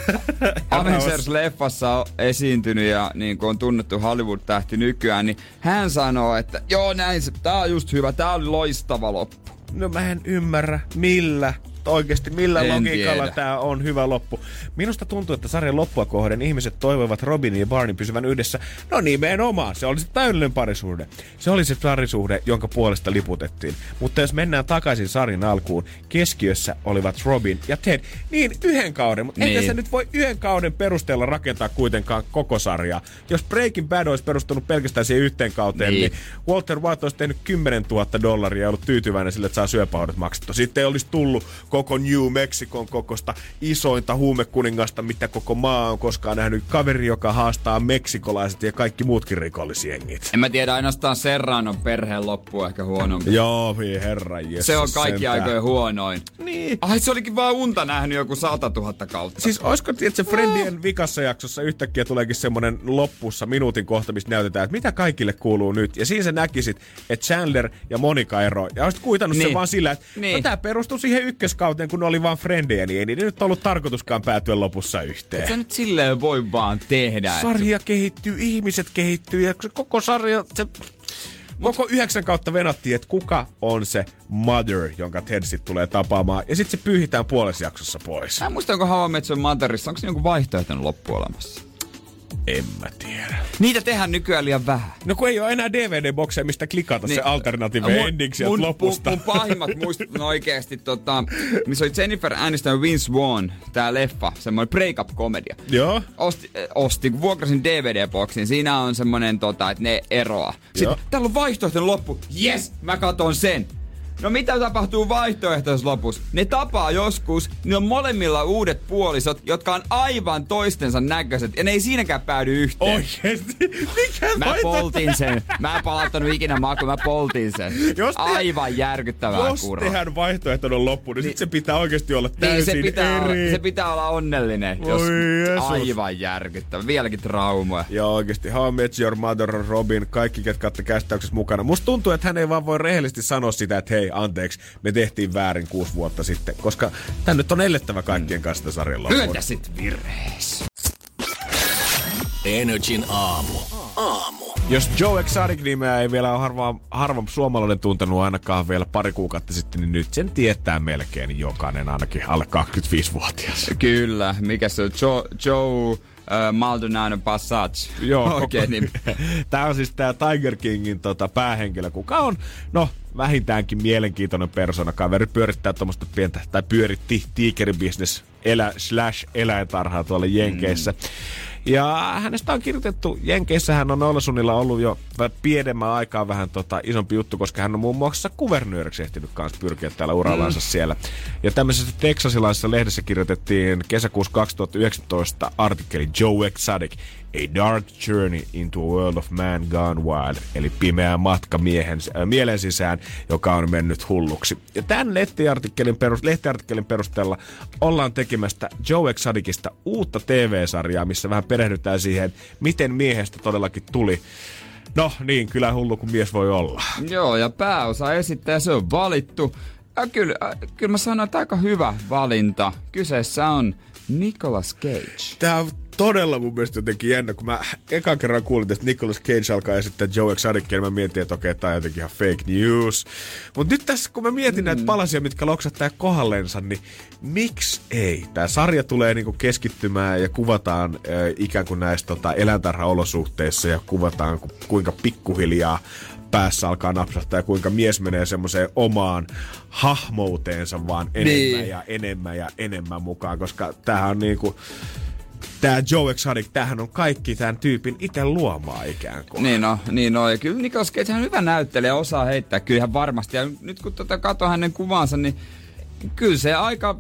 Avengers-leffassa on esiintynyt ja niin kuin on tunnettu Hollywood-tähti nykyään, niin hän sanoo, että joo näin, tää on just hyvä, tää oli loistava loppu. No mä en ymmärrä, millä oikeasti millä en logiikalla tämä on hyvä loppu. Minusta tuntuu, että sarjan loppua kohden ihmiset toivovat Robinin ja Barney pysyvän yhdessä. No nimenomaan, se oli se täydellinen parisuhde. Se oli se parisuhde, jonka puolesta liputettiin. Mutta jos mennään takaisin sarjan alkuun, keskiössä olivat Robin ja Ted. Niin, yhden kauden, mutta niin. se nyt voi yhden kauden perusteella rakentaa kuitenkaan koko sarjaa. Jos Breaking Bad olisi perustunut pelkästään siihen yhteen kauteen, niin, niin Walter White olisi tehnyt 10 000 dollaria ja ollut tyytyväinen sille, että saa syöpähaudat maksettu. Sitten ei olisi tullut koko New Mexicon kokosta isointa huumekuningasta, mitä koko maa on koskaan nähnyt. Kaveri, joka haastaa meksikolaiset ja kaikki muutkin rikollisjengit. En mä tiedä, ainoastaan Serranon perheen loppu ehkä huonompi. Joo, herra Jesus, Se on kaikki aikojen huonoin. Niin. Ai se olikin vaan unta nähnyt joku 100 000 kautta. Siis olisiko, että se Friendien vikassa jaksossa yhtäkkiä tuleekin semmonen loppussa minuutin kohta, missä näytetään, että mitä kaikille kuuluu nyt. Ja siinä sä näkisit, että Chandler ja Monika ero. Ja olisit kuitannut niin. sen vaan sillä, että niin. no, tämä perustuu siihen ykköskauteen, kun ne oli vaan frendejä, niin ei niiden nyt ollut tarkoituskaan päätyä lopussa yhteen. Et sä nyt silleen voi vaan tehdä. Sarja että... kehittyy, ihmiset kehittyy ja koko sarja, se Koko yhdeksän kautta venattiin, että kuka on se mother, jonka Ted sit tulee tapaamaan. Ja sitten se pyyhitään puolessa jaksossa pois. Mä en muista, onko Your Motherissa, onko se joku vaihtoehtoinen loppuolemassa? En mä tiedä. Niitä tehdään nykyään liian vähän. No kun ei ole enää DVD-bokseja, mistä klikata niin, se alternative mun, ending sieltä mun, lopusta. Mun, mun pahimmat muistot on oikeesti, tota, missä oli Jennifer Aniston ja Vince Vaughn, tää leffa, semmoinen break-up-komedia. Joo. Osti, äh, osti, kun vuokrasin DVD-boksin, siinä on semmoinen, tota, että ne eroaa. Sitten Joo. täällä on vaihtoehtoinen loppu. Yes, mä katon sen. No mitä tapahtuu vaihtoehtoisessa lopussa? Ne tapaa joskus, ne on molemmilla uudet puolisot, jotka on aivan toistensa näköiset, ja ne ei siinäkään päädy yhteen. Oikeesti? Mikä Mä poltin sen. Mä en palauttanut ikinä maku, mä poltin sen. Jos te... Aivan järkyttävää Jos kuraa. tehdään vaihtoehtoinen loppu, niin, niin sit se pitää oikeasti olla täysin niin, se pitää eri. Olla, se pitää olla onnellinen. Jos aivan järkyttävä. Vieläkin traumaa. Joo oikeesti. How Met Your Mother, Robin, kaikki ketkä olette mukana. Musta tuntuu, että hän ei vaan voi rehellisesti sanoa sitä, että hei, anteeksi, me tehtiin väärin kuusi vuotta sitten, koska tämä nyt on ellettävä kaikkien kanssa sarjalla. Hyötä sit virhees. Energin aamu. Aamu. Jos Joe Exotic-nimeä ei vielä ole harva, harva suomalainen tuntenut ainakaan vielä pari kuukautta sitten, niin nyt sen tietää melkein jokainen, ainakin alle 25-vuotias. Kyllä, mikä se on? Joe, Joe Maldonado Passage. Joo, okay, niin. Tämä on siis tämä Tiger Kingin tota, päähenkilö, kuka on, no, vähintäänkin mielenkiintoinen persona. Kaveri pyörittää tuommoista pientä, tai pyöritti tiikeribisnes elä, slash eläintarhaa tuolla Jenkeissä. Mm. Ja hänestä on kirjoitettu, Jenkeissä hän on Ollasunnilla ollut jo pienemmän aikaa vähän tota, isompi juttu, koska hän on muun muassa kuvernööriksi ehtinyt kanssa pyrkiä täällä urallansa mm. siellä. Ja tämmöisessä teksasilaisessa lehdessä kirjoitettiin kesäkuussa 2019 artikkeli Joe Exotic, A Dark Journey into a World of Man Gone Wild, eli pimeä matka miehen, äh, mielen sisään, joka on mennyt hulluksi. Ja tämän lehtiartikkelin, perus, lehtiartikkelin perusteella ollaan tekemästä Joe Exoticista uutta TV-sarjaa, missä vähän perehdytään siihen, miten miehestä todellakin tuli No niin, kyllä hullu kuin mies voi olla. Joo, ja pääosa esittää, se on valittu. Ja kyllä, äh, kyllä mä sanoin, että aika hyvä valinta. Kyseessä on Nicolas Cage. Tämä on todella mun mielestä jotenkin jännä, kun mä ekan kerran kuulin, että Nicolas Cage alkaa esittää Joe Exoticia, niin mä mietin, että okei, tää on jotenkin ihan fake news. Mutta nyt tässä, kun mä mietin mm. näitä palasia, mitkä loksattaa kohdallensa, niin miksi ei? Tämä sarja tulee niinku keskittymään ja kuvataan äh, ikään kuin näissä tota, eläintarhaolosuhteissa ja kuvataan ku, kuinka pikkuhiljaa päässä alkaa napsahtaa ja kuinka mies menee semmoiseen omaan hahmouteensa vaan enemmän niin. ja enemmän ja enemmän mukaan, koska tämähän on niinku tämä Joe Exotic, tämähän on kaikki tämän tyypin itse luomaa ikään kuin. Niin no, niin no. Ja kyllä Nicolas Cage on hyvä näyttelijä, osaa heittää kyllähän varmasti. Ja nyt kun tota katsoo hänen kuvansa, niin kyllä se aika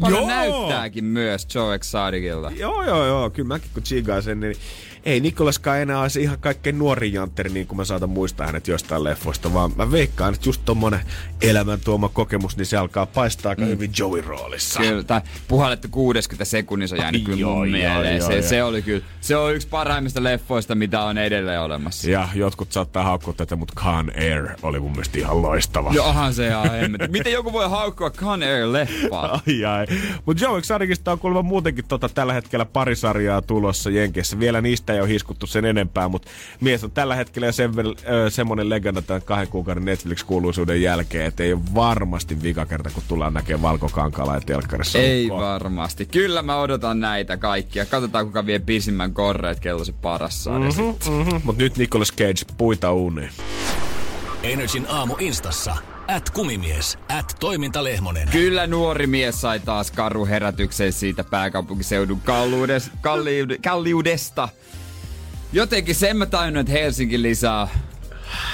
paljon joo. näyttääkin myös Joe Exoticilla. Joo, joo, joo. Kyllä mäkin kun chigaan sen, niin ei Nikolaskaan enää olisi ihan kaikkein nuori jantteri, niin kuin mä saatan muistaa hänet jostain leffoista, vaan mä veikkaan, että just tommonen elämän tuoma kokemus, niin se alkaa paistaa aika mm. hyvin Joey roolissa. Kyllä, tai puhallettu 60 sekunnissa on jäänyt kyllä joo, mun joo, mieleen. Joo, se, joo. se, oli kyllä, se on yksi parhaimmista leffoista, mitä on edelleen olemassa. Ja jotkut saattaa haukkua tätä, mutta Con Air oli mun mielestä ihan loistava. Johan se ihan Miten joku voi haukkua Con Air leffaa? ai ai. Mutta Joe Exoticista on kuulemma muutenkin tota, tällä hetkellä pari sarjaa tulossa Jenkeissä. Vielä niistä ei ole hiskuttu sen enempää, mutta mies on tällä hetkellä jo sen, ö, semmonen legenda tämän kahden kuukauden Netflix-kuuluisuuden jälkeen, että ei ole varmasti vika kerta, kun tullaan näkemään valkokankala ja telkkarissa. Ei varmasti. Kyllä mä odotan näitä kaikkia. Katsotaan, kuka vie pisimmän korreet, kello se paras mm-hmm, mm-hmm. Mutta nyt Nicolas Cage, puita uuniin. Energin aamu instassa. At kumimies, at toimintalehmonen. Kyllä nuori mies sai taas karu herätyksen siitä pääkaupunkiseudun kalliudes, kalliude, kalliudesta. Jotenkin sen mä tajunnut, että Helsinki lisää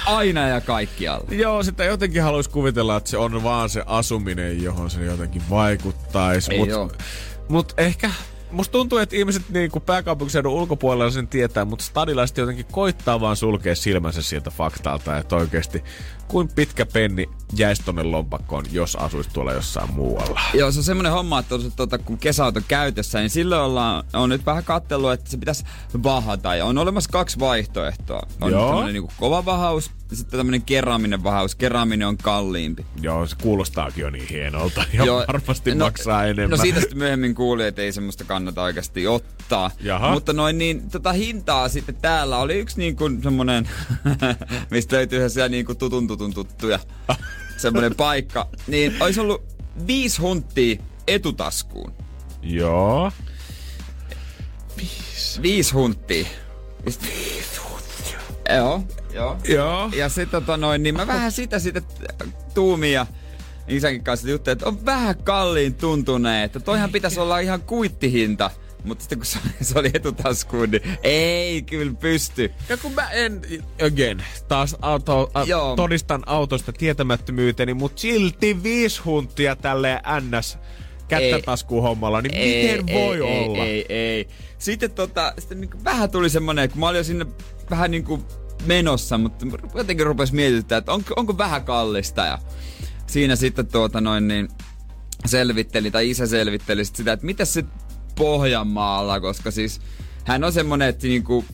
aina ja kaikkialla. Joo, sitä jotenkin haluaisi kuvitella, että se on vaan se asuminen, johon se jotenkin vaikuttaisi. Mutta mut ehkä musta tuntuu, että ihmiset niin kuin pääkaupunkiseudun ulkopuolella sen tietää, mutta stadilaiset jotenkin koittaa vaan sulkea silmänsä sieltä faktalta, että oikeasti kuin pitkä penni jäisi tonne lompakkoon, jos asuisi tuolla jossain muualla. Joo, se on semmoinen homma, että tuota, kun kesäauto käytössä, niin silloin ollaan, on nyt vähän kattellut, että se pitäisi vahata. Ja on olemassa kaksi vaihtoehtoa. On Joo. tämmöinen niin kova vahaus sitten tämmöinen keraaminen vahaus. Keraaminen on kalliimpi. Joo, se kuulostaakin jo niin hienolta. Ja Joo, varmasti no, maksaa enemmän. No siitä sitten myöhemmin kuuli, että ei semmoista kannata oikeasti ottaa. Jaha. Mutta noin niin, tota hintaa sitten täällä oli yksi niin kuin semmoinen, mistä löytyy siellä niin kuin tutun tutun tuttuja. semmoinen paikka. Niin olisi ollut viisi hunttia etutaskuun. Joo. Viisi. Viisi hunttia. Viisi hunttia. Joo. Joo. Joo. Ja sitten tota noin, niin mä vähän sitä sitten tuumia isänkin kanssa juttuja, että on vähän kalliin tuntuneen, että toihan pitäisi olla ihan kuittihinta. Mutta sitten kun se oli, se oli etutaskuun, niin ei kyllä pysty. Ja kun mä en, again, taas auto, a, todistan autosta tietämättömyyteni, mutta silti viisi huntia tälle ns kättätaskuun hommalla, niin ei, miten ei, voi ei, olla? Ei, ei, ei. Sitten tota, sitten niin vähän tuli semmonen, kun mä olin sinne vähän niinku menossa, mutta jotenkin rupesi mietittää, että onko, onko vähän kallista ja siinä sitten tuota noin niin selvitteli, tai isä selvitteli sit sitä, että mitä se Pohjanmaalla, koska siis hän on semmonen, että niinku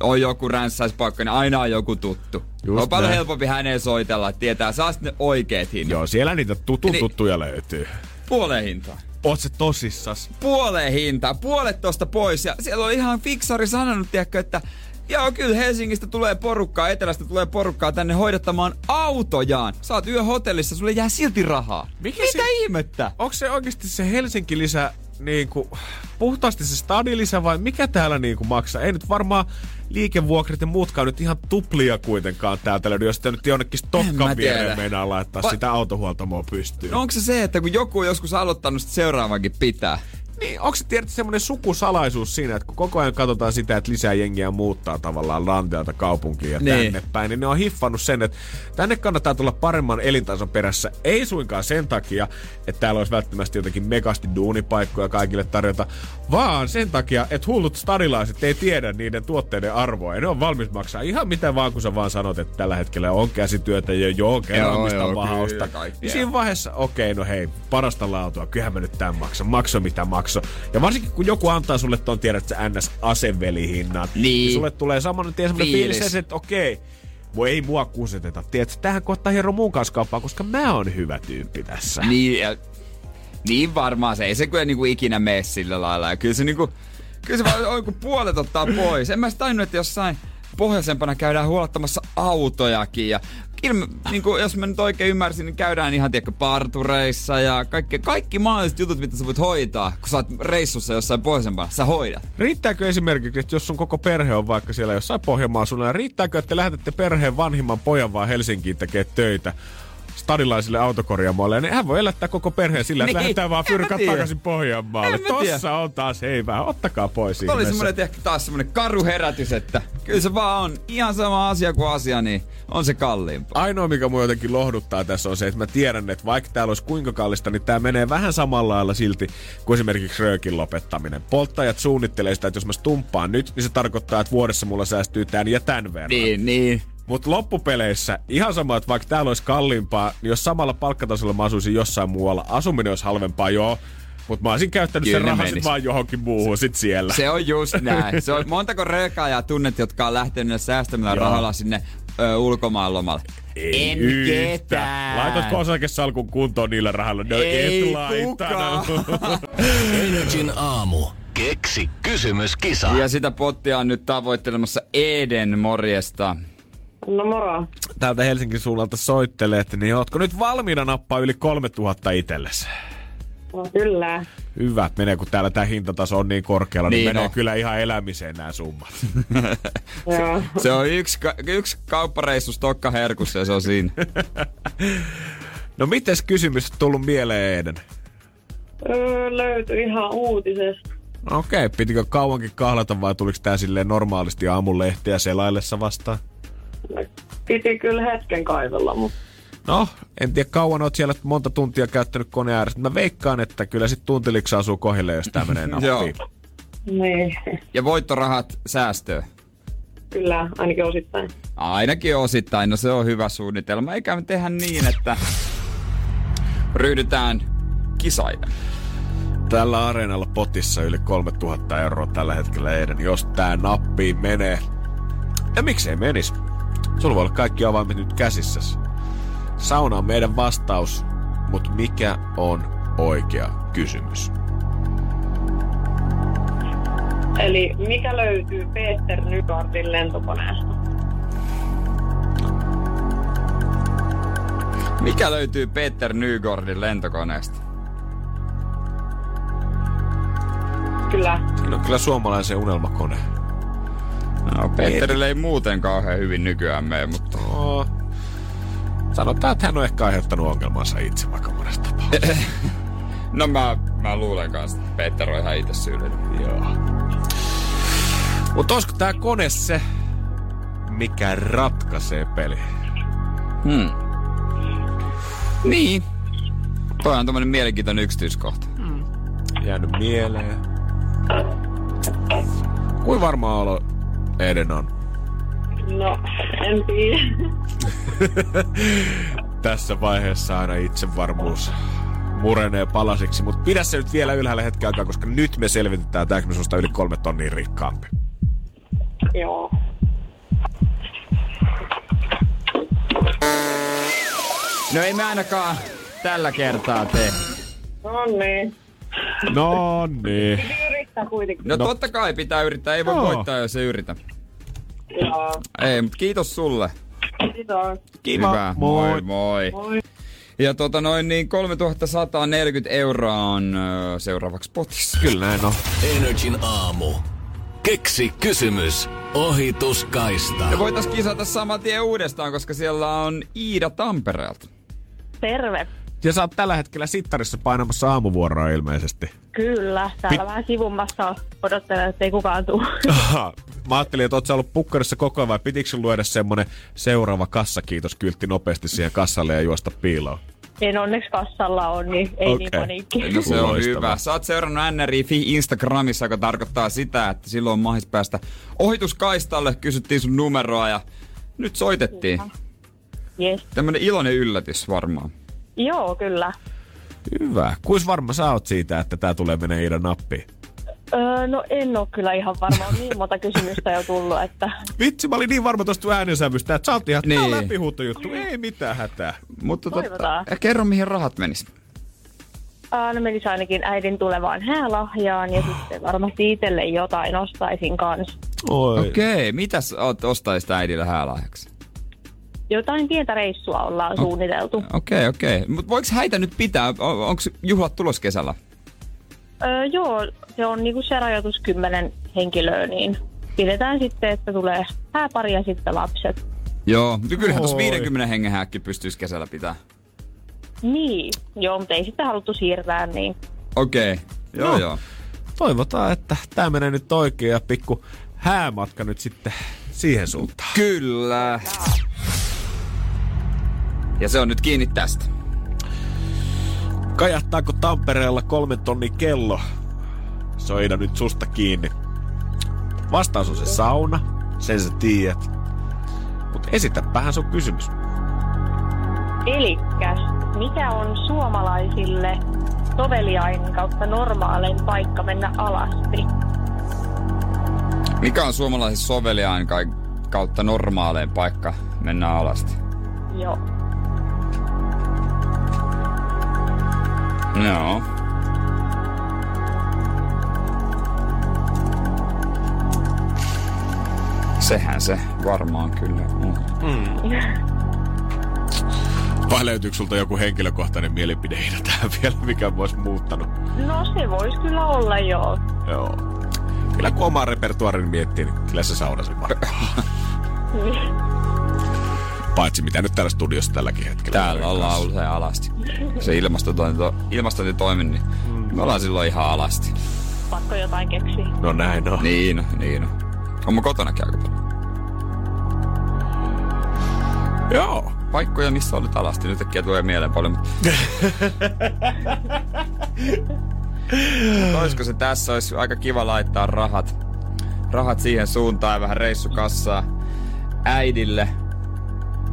on joku ränssäispaikka, niin aina on joku tuttu. Just on paljon näin. helpompi häneen soitella, että tietää, saa sitten ne oikeet hinnat. Joo, siellä niitä tutun niin, tuttuja löytyy. Puoleen hintaan. Oot se tosissas? Puoleen hintaan, puolet tosta pois. Ja siellä on ihan fiksari sanonut, tiedätkö, että Joo, kyllä Helsingistä tulee porukkaa, etelästä tulee porukkaa tänne hoidattamaan autojaan. Saat yö hotellissa, sulle jää silti rahaa. Mikä Mitä se, ihmettä? Onko se oikeasti se Helsinki-lisä niinku, puhtaasti se stadilisä vai mikä täällä niinku maksaa? Ei nyt varmaan liikevuokrit ja muutkaan nyt ihan tuplia kuitenkaan täältä löydy, jos nyt jonnekin Stokkan viereen meinaa laittaa Va- sitä autohuoltamoa pystyyn. No onko se se, että kun joku on joskus aloittanut, seuraavankin pitää? Niin, onko se tiedät semmoinen sukusalaisuus siinä, että kun koko ajan katsotaan sitä, että lisää jengiä muuttaa tavallaan lanteelta kaupunkiin ja niin. tänne päin, niin ne on hiffannut sen, että tänne kannattaa tulla paremman elintason perässä. Ei suinkaan sen takia, että täällä olisi välttämättä jotenkin megasti duunipaikkoja kaikille tarjota, vaan sen takia, että hullut stadilaiset ei tiedä niiden tuotteiden arvoa. Ja ne on valmis maksaa ihan mitä vaan, kun sä vaan sanot, että tällä hetkellä on käsityötä ja joo, kerromista vahausta. Niin siinä vaiheessa, okei, okay, no hei, parasta laatua, kyllähän mä nyt tämän maksan, makso mitä makso. Ja varsinkin kun joku antaa sulle ton tiedät, että ns asevelihinnan, niin. niin sulle tulee saman tien semmoinen fiilis, että okei, okay, voi ei mua kuseteta. Tiedätkö, tähän kohtaa hieron mun kanssa kauppaa, koska mä oon hyvä tyyppi tässä. Niin, ja, niin varmaan se. Ei se kyllä niinku ikinä mene sillä lailla. Ja kyllä se niinku, kyllä se vaan on, kun puolet ottaa pois. En mä sitä tainnut, että jossain pohjoisempana käydään huolettamassa autojakin ja ilme, niin kuin, jos mä nyt oikein ymmärsin, niin käydään ihan tiedätkö, partureissa ja kaikki, kaikki mahdolliset jutut, mitä sä voit hoitaa, kun sä oot reissussa jossain pohjoisempana, sä hoidat. Riittääkö esimerkiksi, että jos sun koko perhe on vaikka siellä jossain Pohjanmaa suunnalla, riittääkö, että lähetätte perheen vanhimman pojan vaan Helsinkiin tekee töitä? Stadilaisille autokorjaamoille, niin hän voi elättää koko perheen sillä, että Niin. lähdetään vaan fyrkat takaisin Pohjanmaalle. Tiedä. Tossa on taas heivää, ottakaa pois Tämä oli semmonen ehkä taas semmonen karu herätys, että kyllä se vaan on ihan sama asia kuin asia, niin on se kalliimpaa. Ainoa, mikä mua jotenkin lohduttaa tässä on se, että mä tiedän, että vaikka täällä olisi kuinka kallista, niin tää menee vähän samalla lailla silti kuin esimerkiksi röökin lopettaminen. Polttajat suunnittelee sitä, että jos mä stumppaan nyt, niin se tarkoittaa, että vuodessa mulla säästyy tän ja tän verran. Niin, niin. Mutta loppupeleissä ihan sama, että vaikka täällä olisi kalliimpaa, niin jos samalla palkkatasolla mä asuisin jossain muualla, asuminen olisi halvempaa, joo. Mutta mä olisin käyttänyt Kyllä sen rahan sit vaan johonkin muuhun sit siellä. Se on just näin. Se on, montako röökaajaa tunnet, jotka on lähtenyt säästämällä rahalla sinne ö, ulkomaan lomalle? en yhtä. ketään. Laitatko osakesalkun kuntoon niillä rahalla? No Ei et laittanut. Energin aamu. Keksi kysymyskisa. Ja sitä pottia on nyt tavoittelemassa Eden morjesta. No moro. Täältä Helsingin suunnalta soittelet, niin ootko nyt valmiina nappaa yli 3000 itsellesi? No, kyllä. Hyvä, menee kun täällä tää hintataso on niin korkealla, niin, Niin menee on. kyllä ihan elämiseen nämä summat. Joo. Se on yksi, ka- yksi kauppareissu Stokka herkussa ja se on siinä. No mites kysymys on tullut mieleen Eden? Öö, löytyi ihan uutisesta. Okei, pitikö kauankin kahlata vai tuliko tää silleen normaalisti aamulehtiä selaillessa vastaan? Piti kyllä hetken kaivella, mutta No, en tiedä kauan oot siellä monta tuntia käyttänyt koneen ääressä. Mä veikkaan, että kyllä sit tuntiliksi asuu kohille, jos tää menee nappiin. niin. Ja voittorahat säästöön. Kyllä, ainakin osittain. Ainakin osittain, no se on hyvä suunnitelma. Eikä me tehdä niin, että ryhdytään kisailemaan. Tällä areenalla potissa yli 3000 euroa tällä hetkellä Eden, jos tää nappiin menee. Ja miksei menis? Sulla voi olla kaikki avaimet nyt käsissäsi. Sauna on meidän vastaus, mutta mikä on oikea kysymys? Eli mikä löytyy Peter Nygardin lentokoneesta? Mikä löytyy Peter Nygordin lentokoneesta? Kyllä. Siinä on kyllä suomalaisen unelmakone. No, Peterille ei muuten kauhean hyvin nykyään mene, mutta... No, sanotaan, että hän on ehkä aiheuttanut ongelmansa itse vaikka monesta tapauksessa. No mä, mä luulen kanssa, että Peter on ihan itse syyllinen. Joo. Mutta olisiko tää kone se, mikä ratkaisee peli? Hmm. Niin. Toi on tämmönen mielenkiintoinen yksityiskohta. Jäänyt mieleen. Kuin varmaan olo Eden on? No, en tiedä. Tässä vaiheessa aina itsevarmuus murenee palasiksi, mutta pidä se nyt vielä ylhäällä hetken aikaa, koska nyt me selvitetään tää, kun me susta yli kolme tonnia rikkaampi. Joo. No ei me ainakaan tällä kertaa tee. No niin. No niin. Yrittää kuitenkin. No, No. no totta kai pitää yrittää, ei voi Joo. voittaa, jos ei yritä. Joo. Ei, mutta kiitos sulle. Kiitos. Kiva. Hyvä. Moi. moi. moi. Moi. Ja tota noin niin 3140 euroa on seuraavaksi potissa. Kyllä näin on. Energin aamu. Keksi kysymys. Ohituskaista. Ja voitais kisata saman tien uudestaan, koska siellä on Iida Tampereelta. Terve. Ja sä oot tällä hetkellä sittarissa painamassa aamuvuoroa ilmeisesti. Kyllä, täällä Pit- vähän sivummassa odottelen, että ei kukaan tule. Aha. Mä ajattelin, että oot sä ollut pukkarissa koko ajan vai pitikö sun luoda semmonen seuraava kassakiitoskyltti nopeasti siihen kassalle ja juosta piiloon? en onneksi kassalla on, niin ei niin Okei. paniikki. No se on hyvä. Sä oot seurannut NRI Fi Instagramissa, joka tarkoittaa sitä, että silloin on mahis päästä ohituskaistalle. Kysyttiin sun numeroa ja nyt soitettiin. Yes. Tämmönen iloinen yllätys varmaan. Joo, kyllä. Hyvä. Kuis varma sä oot siitä, että tää tulee menee Iidan nappiin? Öö, no en ole kyllä ihan varma. On niin monta kysymystä jo tullut, että Vitsi, mä olin niin varma tosta äänensävystä, että sä oot ihan niin. Niin. läpihuuttojuttu. Ei mitään hätää. Mutta tota, Toivotaan. kerro mihin rahat menis. öö, no menisi ainakin äidin tulevaan häälahjaan ja sitten varmasti itselle jotain ostaisin kanssa. Oi. Okei, okay. mitäs oot ostaisit äidille häälahjaksi? Jotain pientä reissua ollaan suunniteltu. Okei, okay, okei. Okay. Mutta voiko häitä nyt pitää? On, onko juhlat tulos kesällä? Öö, joo, se on niinku se rajoitus 10 henkilöä, niin pidetään sitten, että tulee hääpari ja sitten lapset. Joo, mutta kyllähän tuossa Oi. 50 hengen häkki pystyisi kesällä pitää. Niin, joo, mutta ei sitten haluttu siirtää, niin Okei, okay. joo No. joo. Toivotaan, että tämä menee nyt oikein ja pikku häämatka nyt sitten siihen suuntaan. Kyllä. Ja se on nyt kiinni tästä. Kajattaako Tampereella kolmen tonnin kello? Soida nyt susta kiinni. Vastaus on se sauna, sen sä tiedät. Mutta esitäpähän sun kysymys. Elikkäs, mikä on suomalaisille soveliain kautta normaalein paikka mennä alasti? Mikä on suomalaisen soveliaan kai- kautta normaalein paikka mennä alasti? Joo. Joo. Sehän se varmaan kyllä on. Vai löytyykö sulta joku henkilökohtainen mielipide tähän vielä, mikä voisi muuttanut? No se voisi kyllä olla joo. Joo. Kyllä kun omaa repertuarin miettii, niin kyllä se sauna sen varmaan. Paitsi mitä nyt täällä studiossa tälläkin hetkellä. Täällä ollaan usein alasti. Se ilmastointi toimi, niin me ollaan silloin ihan alasti. Pakko jotain keksiä. No näin on. Niin on, niin on. On mun kotonakin aika paljon. Joo. Paikkoja, missä olet alasti, nyt äkkiä tulee mieleen paljon. mutta- Olisiko se tässä? Olisi aika kiva laittaa rahat, rahat siihen suuntaan ja vähän reissukassaa äidille.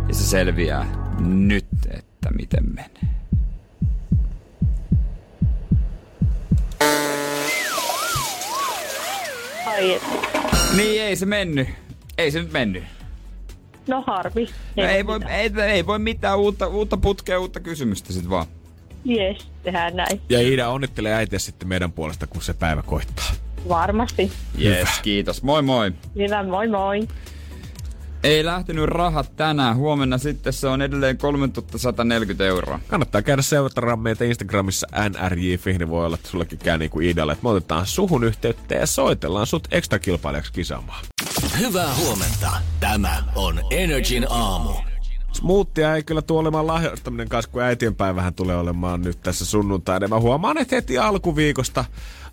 Ja se selviää nyt, että miten menee. Ai et. Niin ei se mennyt. Ei se nyt mennyt. No harmi. No, ei, voi, mitään. ei, ei voi mitään uutta, uutta putkea, uutta kysymystä sit vaan. Jes, tehdään näin. Ja Iida onnittelee äitiä sitten meidän puolesta, kun se päivä koittaa. Varmasti. Yes, kiitos. Moi moi. Hyvä, moi moi. Ei lähtenyt rahat tänään. Huomenna sitten se on edelleen 3140 euroa. Kannattaa käydä seurata meitä Instagramissa nrj.fi, niin voi olla, että sullekin käy niin kuin että me otetaan suhun yhteyttä ja soitellaan sut ekstra kilpailijaksi kisaamaan. Hyvää huomenta. Tämä on Energin aamu. Smoothia ei kyllä tule olemaan lahjoittaminen kanssa, kun äitienpäivähän tulee olemaan nyt tässä sunnuntaina. Mä huomaan, että heti alkuviikosta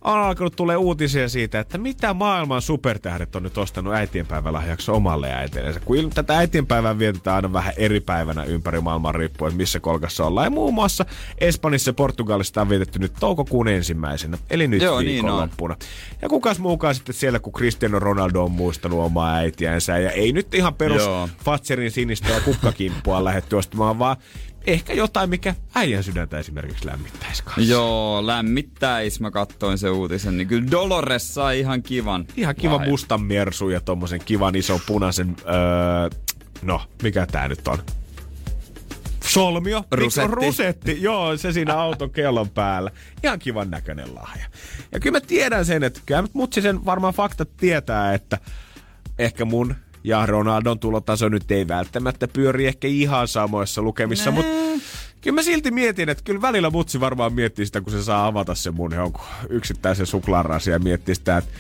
on alkanut tulee uutisia siitä, että mitä maailman supertähdet on nyt ostanut äitienpäivälahjaksi omalle äitillensä. Kun tätä äitienpäivää vietetään aina vähän eri päivänä ympäri maailmaa riippuen, missä kolkassa ollaan. Ja muun muassa Espanjassa ja Portugalissa on vietetty nyt toukokuun ensimmäisenä, eli nyt Joo, niin viikonloppuna. Ja kukas muukaan sitten siellä, kun Cristiano Ronaldo on muistanut omaa äitiänsä. Ja ei nyt ihan perus Joo. Fatserin sinistä ja kukkakimppua lähdetty ostamaan, vaan ehkä jotain, mikä äijän sydäntä esimerkiksi lämmittäisi kanssa. Joo, lämmittäis. Mä kattoin se uutisen, niin kyllä Dolores sai ihan kivan. Ihan kiva mustan mersu ja tommosen kivan ison punaisen, öö, no, mikä tää nyt on? Solmio. Rusetti. Rusetti, joo, se siinä auton kellon päällä. Ihan kivan näköinen lahja. Ja kyllä mä tiedän sen, että kyllä mutsi sen varmaan faktat tietää, että ehkä mun ja Ronaldon tulotaso nyt ei välttämättä pyöri ehkä ihan samoissa lukemissa, mutta kyllä mä silti mietin, että kyllä välillä mutsi varmaan miettii sitä, kun se saa avata sen mun jonkun yksittäisen suklaarasia ja miettii sitä, että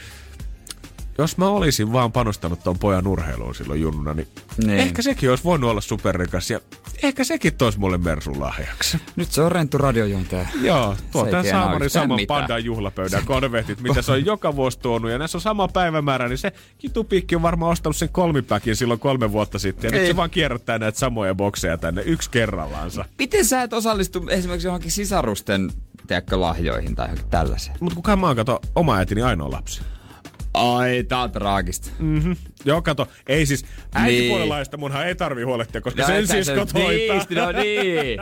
jos mä olisin vaan panostanut ton pojan urheiluun silloin junnuna, niin, Niin. ehkä sekin olisi voinut olla superrikas ja ehkä sekin toisi mulle Mersun lahjaksi. Nyt se on Renttu radiojuontaja. Joo, tuo Se ei tää tiedä Saamari yhtään saman mitään. pandan juhlapöydän konvehtit, mitä se on joka vuosi tuonut. Ja näissä on sama päivämäärä, niin se kitupikki on varmaan ostanut sen kolmipäkin silloin kolme vuotta sitten. Ja nyt Ei. se vaan kierrättää näitä samoja bokseja tänne yksi kerrallaansa. Miten sä et osallistu esimerkiksi johonkin sisarusten tiedätkö, lahjoihin tai johonkin tällaiseen? Mutta kukaan mä oon kato oma äitini ainoa lapsi. Ai, tää on traagista. Mm-hmm. Joo, kato, ei siis äitipuolelaista Niin. munhan ei tarvi huolehtia, koska Ja sen siskot sen- hoitaa. Niin, no niin.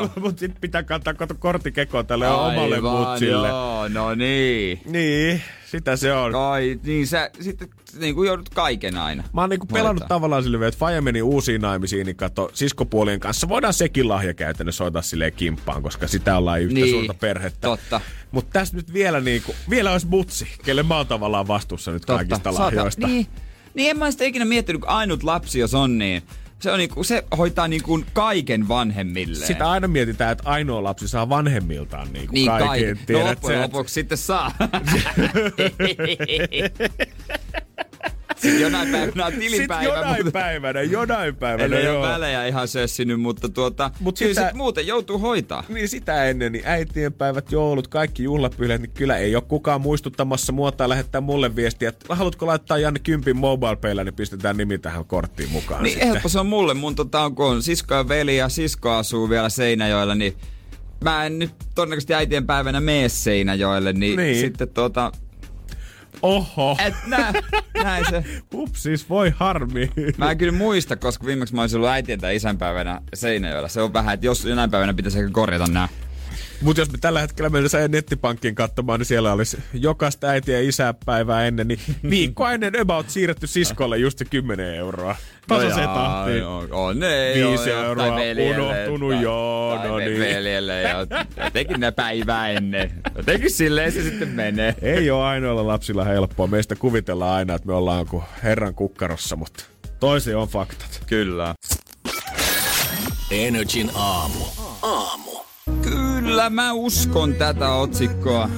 Mutta mut sit pitää kantaa kato korttikekoa tälle omalle Aivan, mutsille. Joo, no niin. Niin, sitä se on. Ai, niin sä sitten niin kuin joudut kaiken aina. Mä oon niinku pelannut hoitaa. tavallaan silleen, että Faija meni uusiin naimisiin, niin kato, siskopuolien kanssa voidaan sekin lahja käytännössä hoitaa silleen kimppaan, koska sitä ollaan yhtä Niin, suurta perhettä. totta. Mutta tässä nyt vielä niinku, vielä olisi mutsi, kelle mä oon tavallaan vastuussa nyt kaikista Saata- lahjoista. Niin, niin en mä sitä ikinä miettinyt, kun ainut lapsi jos on, niin se, on niinku, se hoitaa niinku kaiken vanhemmilleen. Sitä aina mietitään, että ainoa lapsi saa vanhemmiltaan niinku niin kaiken. kaiken. No loppujen lopuksi sitten saa. Sitten jonain päivänä on tilipäivä. Sitten jonain mutta... päivänä, jonain päivänä, En joo. ole välejä ihan sössinyt, mutta tuota, Mut kyllä sitä- sit muuten joutuu hoitaa. Niin sitä ennen, niin äitienpäivät, joulut, kaikki juhlapyhät, niin kyllä ei ole kukaan muistuttamassa mua tai lähettää mulle viestiä, että haluatko laittaa Janne kympin mobile niin pistetään nimi tähän korttiin mukaan Niin helppo se on mulle. Mun tota, on, kun on sisko ja veli ja sisko asuu vielä Seinäjoella, niin mä en nyt todennäköisesti äitien päivänä mene Seinäjoelle, niin, Niin. sitten tota, Oho. et nä, näin se. Upsis, voi harmi. Mä en kyllä muista, koska viimeksi mä olisin ollut äitien tai isänpäivänä Seinäjoella. Se on vähän, että jos jonain päivänä pitäisi ehkä korjata nää. Mutta jos me tällä hetkellä mennään nettipankkiin katsomaan, niin siellä olisi jokaista äitiä ja isäpäivää ennen, niin viikko ennen about siirretty siskolle just se 10 euroa. Tasa se tahti. Joo, on ne, Viisi joo, euroa, veljelle, unohtunut, tai- joo, tai no niin. Veljelle, ja jotenkin ne päivää ennen. Jotenkin silleen se sitten menee. Ei ole ainoilla lapsilla helppoa. Meistä kuvitellaan aina, että me ollaan kuin herran kukkarossa, mutta toisi on faktat. Kyllä. Energin. Aamu. Kyllä mä uskon tätä otsikkoa.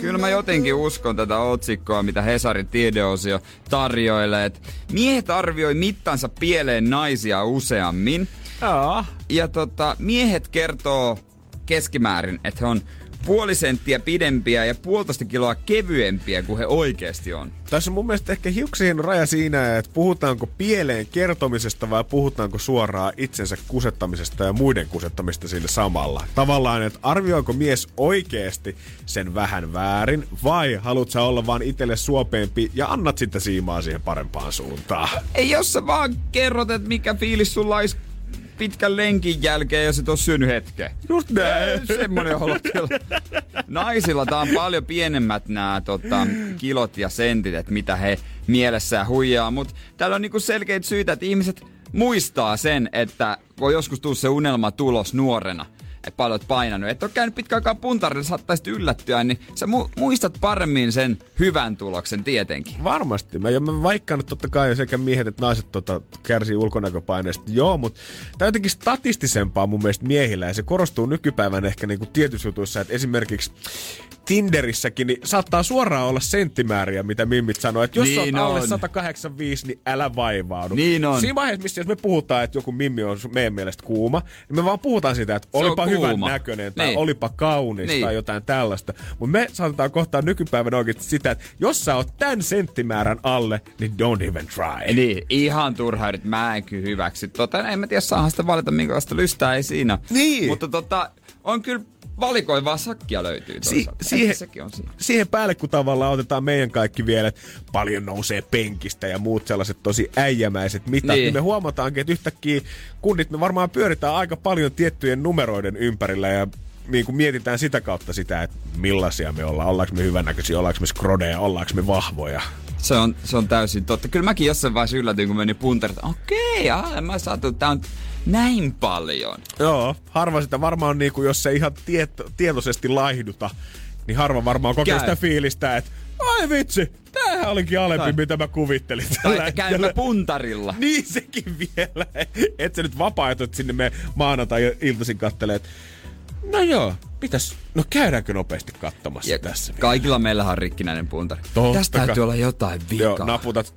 Kyllä mä jotenkin uskon tätä otsikkoa, mitä Hesarin tiedeosio tarjoilee. Et miehet arvioi mittansa pieleen naisia useammin. Joo. Ja tota, miehet kertoo keskimäärin, että he on puoli senttiä pidempiä ja puolitoista kiloa kevyempiä kuin he oikeasti on. Tässä on mun mielestä ehkä hiuksien raja siinä, että puhutaanko pieleen kertomisesta vai puhutaanko suoraan itsensä kusettamisesta ja muiden kusettamista sille samalla. Tavallaan, että arvioiko mies oikeasti sen vähän väärin vai haluat sä olla vaan itselle suopeempi ja annat sitten siimaa siihen parempaan suuntaan. Ei jos sä vaan kerrot, että mikä fiilis sulla olisi pitkän lenkin jälkeen, jos et ole syönyt hetken. Just näin. Semmoinen olotila. Naisilla tää on paljon pienemmät nämä tota, kilot ja sentit, että mitä he mielessään huijaa. Mutta täällä on niinku selkeitä syitä, että ihmiset muistaa sen, että kun joskus tuu se unelma tulos nuorena, paljon oot painanut, että on käynyt pitkä aikaa puntarilla, saattaisit yllättyä, niin sä mu- muistat paremmin sen hyvän tuloksen tietenkin. Varmasti. Mä, ja mä vaikkaan totta kai sekä miehet että naiset tota, kärsii ulkonäköpaineesta. Joo, mutta tämä on jotenkin statistisempaa mun mielestä miehillä. Ja se korostuu nykypäivän ehkä niinku tietyissä jutuissa, että esimerkiksi Tinderissäkin niin saattaa suoraan olla senttimääriä, mitä mimmit sanoo. Että jos niin Niin on alle on. 185, niin älä vaivaudu. Niin on. Siinä vaiheessa, missä jos me puhutaan, että joku mimmi on meidän mielestä kuuma, niin me vaan puhutaan siitä, että on hyvän näköinen tai Niin. olipa kaunis Niin. tai jotain tällaista. Mutta me saatetaan kohtaa nykypäivänä oikeasti sitä, että jos sä oot tämän senttimäärän alle, niin don't even try. Niin, ihan turha yrit. Mä en kyllä hyväksy. Tota, en mä tiedä, saahan sitä valita, minkälaista lystää ei siinä. Niin. Mutta tota, on kyllä valikoivaa sakkia löytyy Si- siihen, sekin on siinä. siihen päälle, kun tavallaan otetaan meidän kaikki vielä, että paljon nousee penkistä ja muut sellaiset tosi äijämäiset mitat, niin, Niin. me huomataankin, että yhtäkkiä kunnit me varmaan pyöritään aika paljon tiettyjen numeroiden ympärillä ja niin kuin mietitään sitä kautta sitä, että millaisia me ollaan, ollaanko me hyvännäköisiä, ollaanko me skrodeja, ollaanko me vahvoja. Se on, se on täysin totta. Kyllä mäkin jossain vaiheessa yllätyin, kun meni punterit. Okei, okay, mä saatu, että tää on näin paljon. Joo, harva sitä varmaan niin kuin, jos se ihan tieto, tietoisesti laihduta, niin harva varmaan kokee Käy. sitä fiilistä, että ai vitsi, tämähän olikin alempi, Tai- mitä mä kuvittelin. Tai tällä että puntarilla. Niin sekin vielä. Et sä nyt vapaaehtoisesti sinne me maanantai-iltaisin kattelee, että no joo, pitäis, no käydäänkö nopeasti katsomassa Ja tässä? vielä? kaikilla meillähän on rikkinäinen puntari. Totta Tästä täytyy olla jotain vikaa. Joo, naputat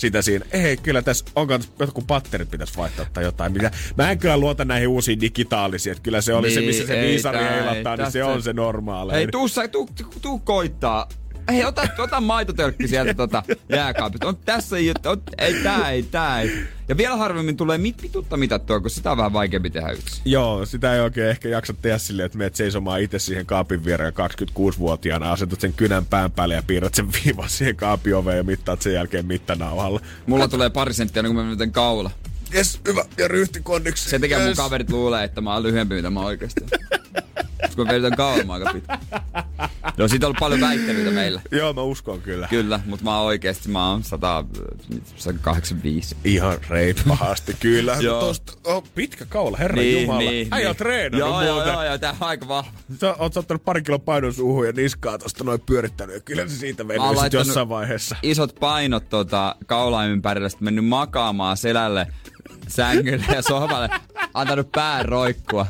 sitä siinä. Ei, kyllä tässä, onko jotkut patterit pitäisi vaihtaa tai jotain. Mitä. Mä en kyllä luota näihin uusiin digitaalisiin, että kyllä se oli se, Niin, missä se ei, viisari ei, heilattaa, niin se on se normaali. Hei, tuu, sä, tuu, tuu, tuu koittaa. Hei, ota, ota maitotölkki sieltä tota jääkaapista. On, tässä ei, on, ei, tää ei, tää ei. Ja vielä harvemmin tulee mit, pituutta mitattua, kun sitä on vähän vaikeampi tehdä yksin. Joo, sitä ei oikein ehkä jaksa tehdä silleen, että menet seisomaan itse siihen kaapin viereen 26-vuotiaana, asetut sen kynän pään päälle ja piirrät sen viivan siihen kaapin oveen ja mittaat sen jälkeen mittanauhalla. Mulla tulee pari senttiä, niin kun mä menen kaula. Jes, hyvä, ja ryhtikondiksi. Sen takia mun kaverit luulee, että mä oon lyhyempi, mitä mä oikeasti kun mä vedän oon aika pitkä. No siitä on ollut paljon väittelyitä meillä. Joo, mä uskon kyllä. Kyllä, mutta mä oon oikeesti, mä oon 100, 185. Ihan reippaasti, kyllä. Joo. Tosta, oh, pitkä kaula, herra jumala. Äijä on treenannut joo, joo, muuten. joo, joo, tää on aika vahva. Sä oot ottanut pari kilon painon suuhun ja niskaa tosta noin pyörittänyt ja kyllä se siitä meni sit jossain vaiheessa. Isot painot tota, kaulain ympärillä, sitten mennyt makaamaan selälle sängylle ja sohvalle, antanut pään roikkua.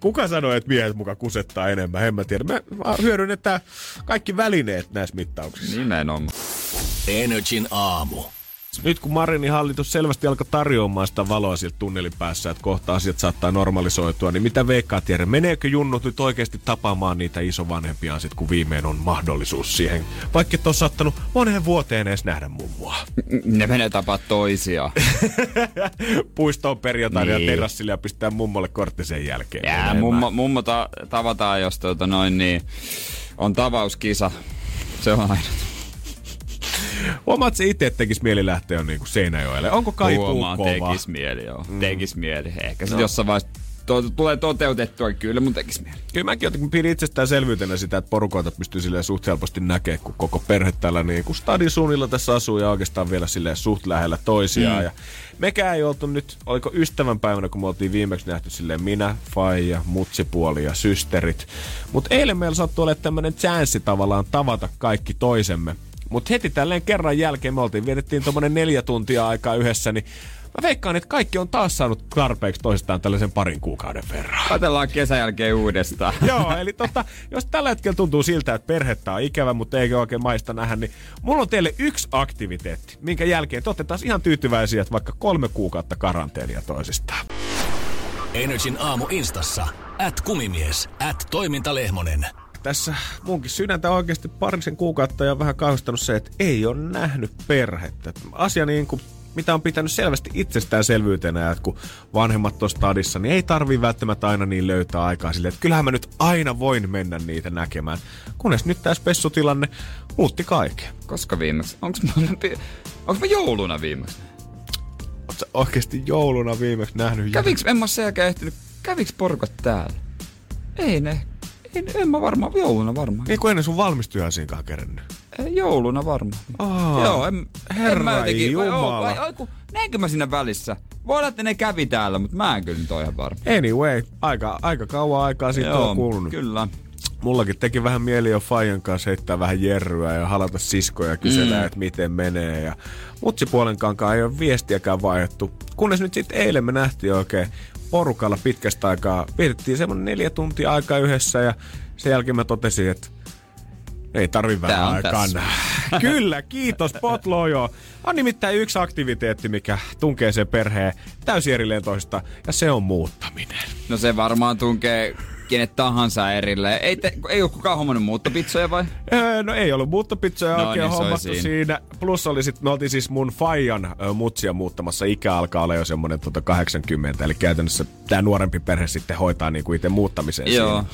Kuka sanoi, että miehet muka kusettaa enemmän? En mä tiedä. Mä, mä hyödynnetään kaikki välineet näissä mittauksissa. Nimenomaan. Energin aamu. Nyt kun Marinin hallitus selvästi alkoi tarjoamaan sitä valoa sieltä tunnelin päässä, että kohta asiat saattaa normalisoitua, niin mitä veikkaa tiedä? Meneekö junnut nyt oikeasti tapaamaan niitä isovanhempiaan sit, kun viimein on mahdollisuus siihen? Vaikka et ole sattanut moneen vuoteen edes nähdä mummoa. Ne menee tapaa toisia. Puistoon perjantaina Niin. ja terassille ja pistää mummolle kortti sen jälkeen. Jää, mummo, mummo ta- tavataan, jos tuota noin, niin on tavauskisa. Se on aina. Huomaat se itse, että tekisi mieli lähteä niinku Seinäjoelle. Onko kaipuu Huomaan, kova? tekis mieli, joo. Mm. Tekis mieli. Ehkä no. jossain vaiheessa to- tulee toteutettua, kyllä mun tekis mieli. Kyllä mäkin jotenkin pidin itsestäänselvyytenä sitä, että porukoita pystyy silleen suht helposti näkemään, kun koko perhe täällä niin kuin stadin suunnilla tässä asuu ja oikeastaan vielä silleen suht lähellä toisiaan. Mm. Ja mekään ei oltu nyt, oliko ystävänpäivänä, kun me oltiin viimeksi nähty silleen minä, Faija, mutsipuoli ja systerit. Mutta eilen meillä sattui olemaan tämmönen chanssi tavallaan tavata kaikki toisemme. Mutta heti tälleen kerran jälkeen me oltiin, vietettiin tuommoinen neljä tuntia aikaa yhdessä, niin mä veikkaan, että kaikki on taas saanut tarpeeksi toistaan tällaisen parin kuukauden verran. Katellaan kesän jälkeen uudestaan. Joo, eli tota, jos tällä hetkellä tuntuu siltä, että perhettä on ikävä, mutta eikä oikein maista nähdä, niin mulla on teille yksi aktiviteetti, minkä jälkeen te olette taas ihan tyytyväisiä, että vaikka kolme kuukautta karanteenia toisistaan. Energin aamu instassa. At kumimies. At toimintalehmonen. Tässä munkin sydäntä oikeasti parisen kuukautta ja vähän kauhistanut se, että ei ole nähnyt perhettä. Asia niin kuin mitä on pitänyt selvästi itsestäänselvyytenä, että kun vanhemmat on stadissa, niin ei tarvii välttämättä aina niin löytää aikaa sille, että kyllähän mä nyt aina voin mennä niitä näkemään. Kunnes nyt tämä spessutilanne muutti kaiken. Koska viimeksi? Onks mä, onks mä jouluna viimeksi? Oletko oikeasti jouluna viimeksi nähnyt? Käviks, en mä sen jälkeen ehtinyt, käviks porukat täällä? Ei ne, ei, ne- en mä varmaan, jouluna varmaan. Niin kuin ennen sun valmistujaisiinkaan kerennyt. Ei, jouluna varmaan. Aa, Joo, en, herra en mä jotenkin, vai, Jumala. vai, vai, kun, näinkö mä siinä välissä? Voi olla, että ne kävi täällä, mutta mä en kyllä nyt ole ihan varma. Anyway, aika, aika kauan aikaa siitä on kulunut. kyllä. Mullakin teki vähän mieli jo Fajan kanssa heittää vähän jerryä ja halata siskoja ja kysellä, mm. että miten menee. Ja mutsipuolen kankaan ei ole viestiäkään vaihdettu. Kunnes nyt sitten eilen me nähtiin oikein porukalla pitkästä aikaa. Vietettiin semmonen neljä tuntia aikaa yhdessä ja sen jälkeen mä totesin, että ei tarvi vähän aikaa. Kyllä, kiitos Potlojo. On nimittäin yksi aktiviteetti, mikä tunkee sen perheen täysin erilleen toista, ja se on muuttaminen. No se varmaan tunkee kenet tahansa erille. Ei, te, ei ole kukaan hommannut muuttopitsoja vai? Öö, no ei ollut muuttopizzoja No oikein niin, hommattu siinä. siinä. Plus oli sit, me oltiin siis mun Fajan ö, mutsia muuttamassa. Ikä alkaa olla jo semmonen tota 80, eli käytännössä tämä nuorempi perhe sitten hoitaa niinku itse muuttamisen Joo. siinä.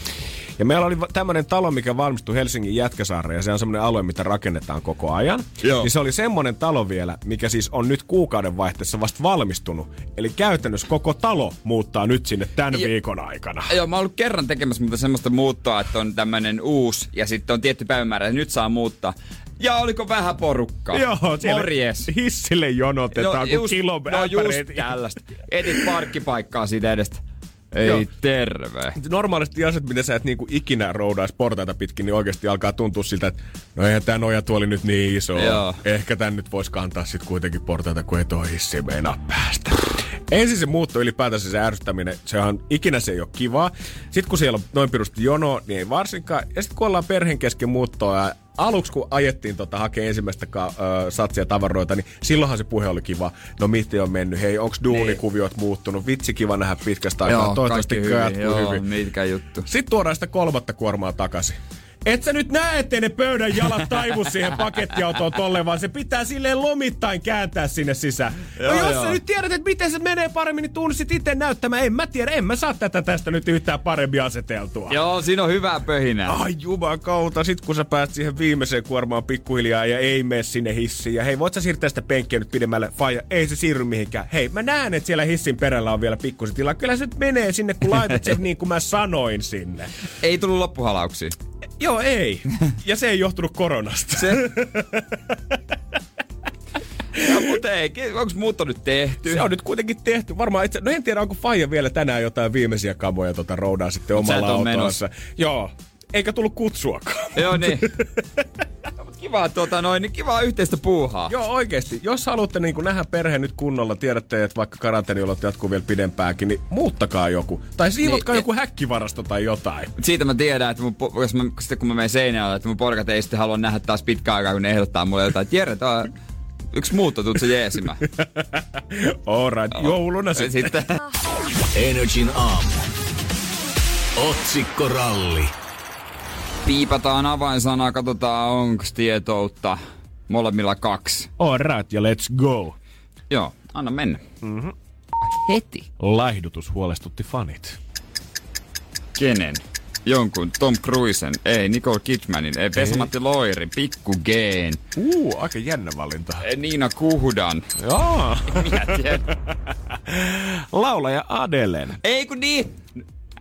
Ja meillä oli tämmöinen talo, mikä valmistui Helsingin Jätkäsaareen, ja se on semmoinen alue, mitä rakennetaan koko ajan. Joo. Niin se oli semmoinen talo vielä, mikä siis on nyt kuukauden vaihteessa vasta valmistunut. Eli käytännössä koko talo muuttaa nyt sinne tämän Ja- viikon aikana. Joo, mä oon ollut kerran tekemässä mutta semmoista muuttoa, että on tämmönen uusi ja sitten on tietty päivämäärä, että nyt saa muuttaa. Ja oliko vähän porukkaa? Joo, Morjes. hissille jonotetaan, kun kilon no just tällaista. Etit parkkipaikkaa siitä edestä. Ei Joo. terve. normaalisti asiat, mitä sä et niinku ikinä roudaisi portaita pitkin, niin oikeasti alkaa tuntua siltä, että no eihän tää nojatuoli nyt niin iso. Joo. Ehkä tän nyt vois kantaa sit kuitenkin portaita, kun ei toi hissi meinaa päästä. Ensin se muutto ylipäätänsä se ärsyttäminen, sehän ikinä se ei ole kivaa. Sitten kun siellä on noin pirusti jono, niin ei varsinkaan. Ja sitten kun ollaan perheen kesken muuttoa ja aluksi kun ajettiin tota, hakea ensimmäistä ka- ö, satsia tavaroita, niin silloinhan se puhe oli kiva. No miten on mennyt? Hei, onks duunikuviot muuttunut? Vitsi kiva nähdä pitkästä aikaa. Joo, Toivottavasti hyvin. Joo, hyvin. mitkä juttu. Sitten tuodaan sitä kolmatta kuormaa takaisin. Et sä nyt näe, ettei ne pöydän jalat taivu siihen pakettiautoon tolle, vaan se pitää silleen lomittain kääntää sinne sisään. No Joo, jos joo. sä nyt tiedät, että miten se menee paremmin, niin tuun sit itse näyttämään. En mä tiedä, en mä saa tätä tästä nyt yhtään paremmin aseteltua. Joo, siinä on hyvää pöhinää. Ai jumakauta, sit kun sä pääst siihen viimeiseen kuormaan pikkuhiljaa ja ei mene sinne hissiin. Ja hei, voit sä siirtää sitä penkkiä nyt pidemmälle? Faija, ei se siirry mihinkään. Hei, mä näen, että siellä hissin perällä on vielä pikkusen tilaa. Kyllä se nyt menee sinne, kun laitat sen niin kuin mä sanoin sinne. Ei tullut loppuhalauksia. Joo, ei. Ja se ei johtunut koronasta. Se... no, mutta ei, onko muutto nyt tehty? Se on nyt kuitenkin tehty. Varmaan itse, no en tiedä, onko Faija vielä tänään jotain viimeisiä kamoja tota roudaa sitten omalla autossa. Joo. Eikä tullut kutsuakaan. Joo, niin. No, mut kiva, kivaa, tota noin, niin kivaa yhteistä puuhaa. Joo, oikeesti. Jos haluatte niin nähdä perheen nyt kunnolla, tiedätte, että vaikka karanteeniolot jatkuu vielä pidempäänkin, niin muuttakaa joku. Tai siivotkaa Niin, joku häkkivarasto tai jotain. Siitä mä tiedän, että mun, jos mä, sitten kun mä menen seinällä, että mun porukat ei sitten halua nähdä taas pitkään aikaa, kun ne ehdottaa mulle jotain, että Jere, tää on yksi muutto, tuut se jeesimään. Alright, jouluna sitten. sitten. Energin aamu. Otsikkoralli. Piipataan avainsanaa, katsotaan onko tietoutta. Molemmilla kaksi. Alright, ja let's go. Joo, anna mennä. Mm-hmm. Heti. Laihdutus huolestutti fanit. Kenen? Jonkun Tom Cruisen, ei Nicole Kidmanin, ei Vesamatti Loirin, Pikku Geen, Uu, aika jännä valinta. ei Niina Kuhdan. Joo. Minä tiedän. Laulaja Adelen. ei kun niin.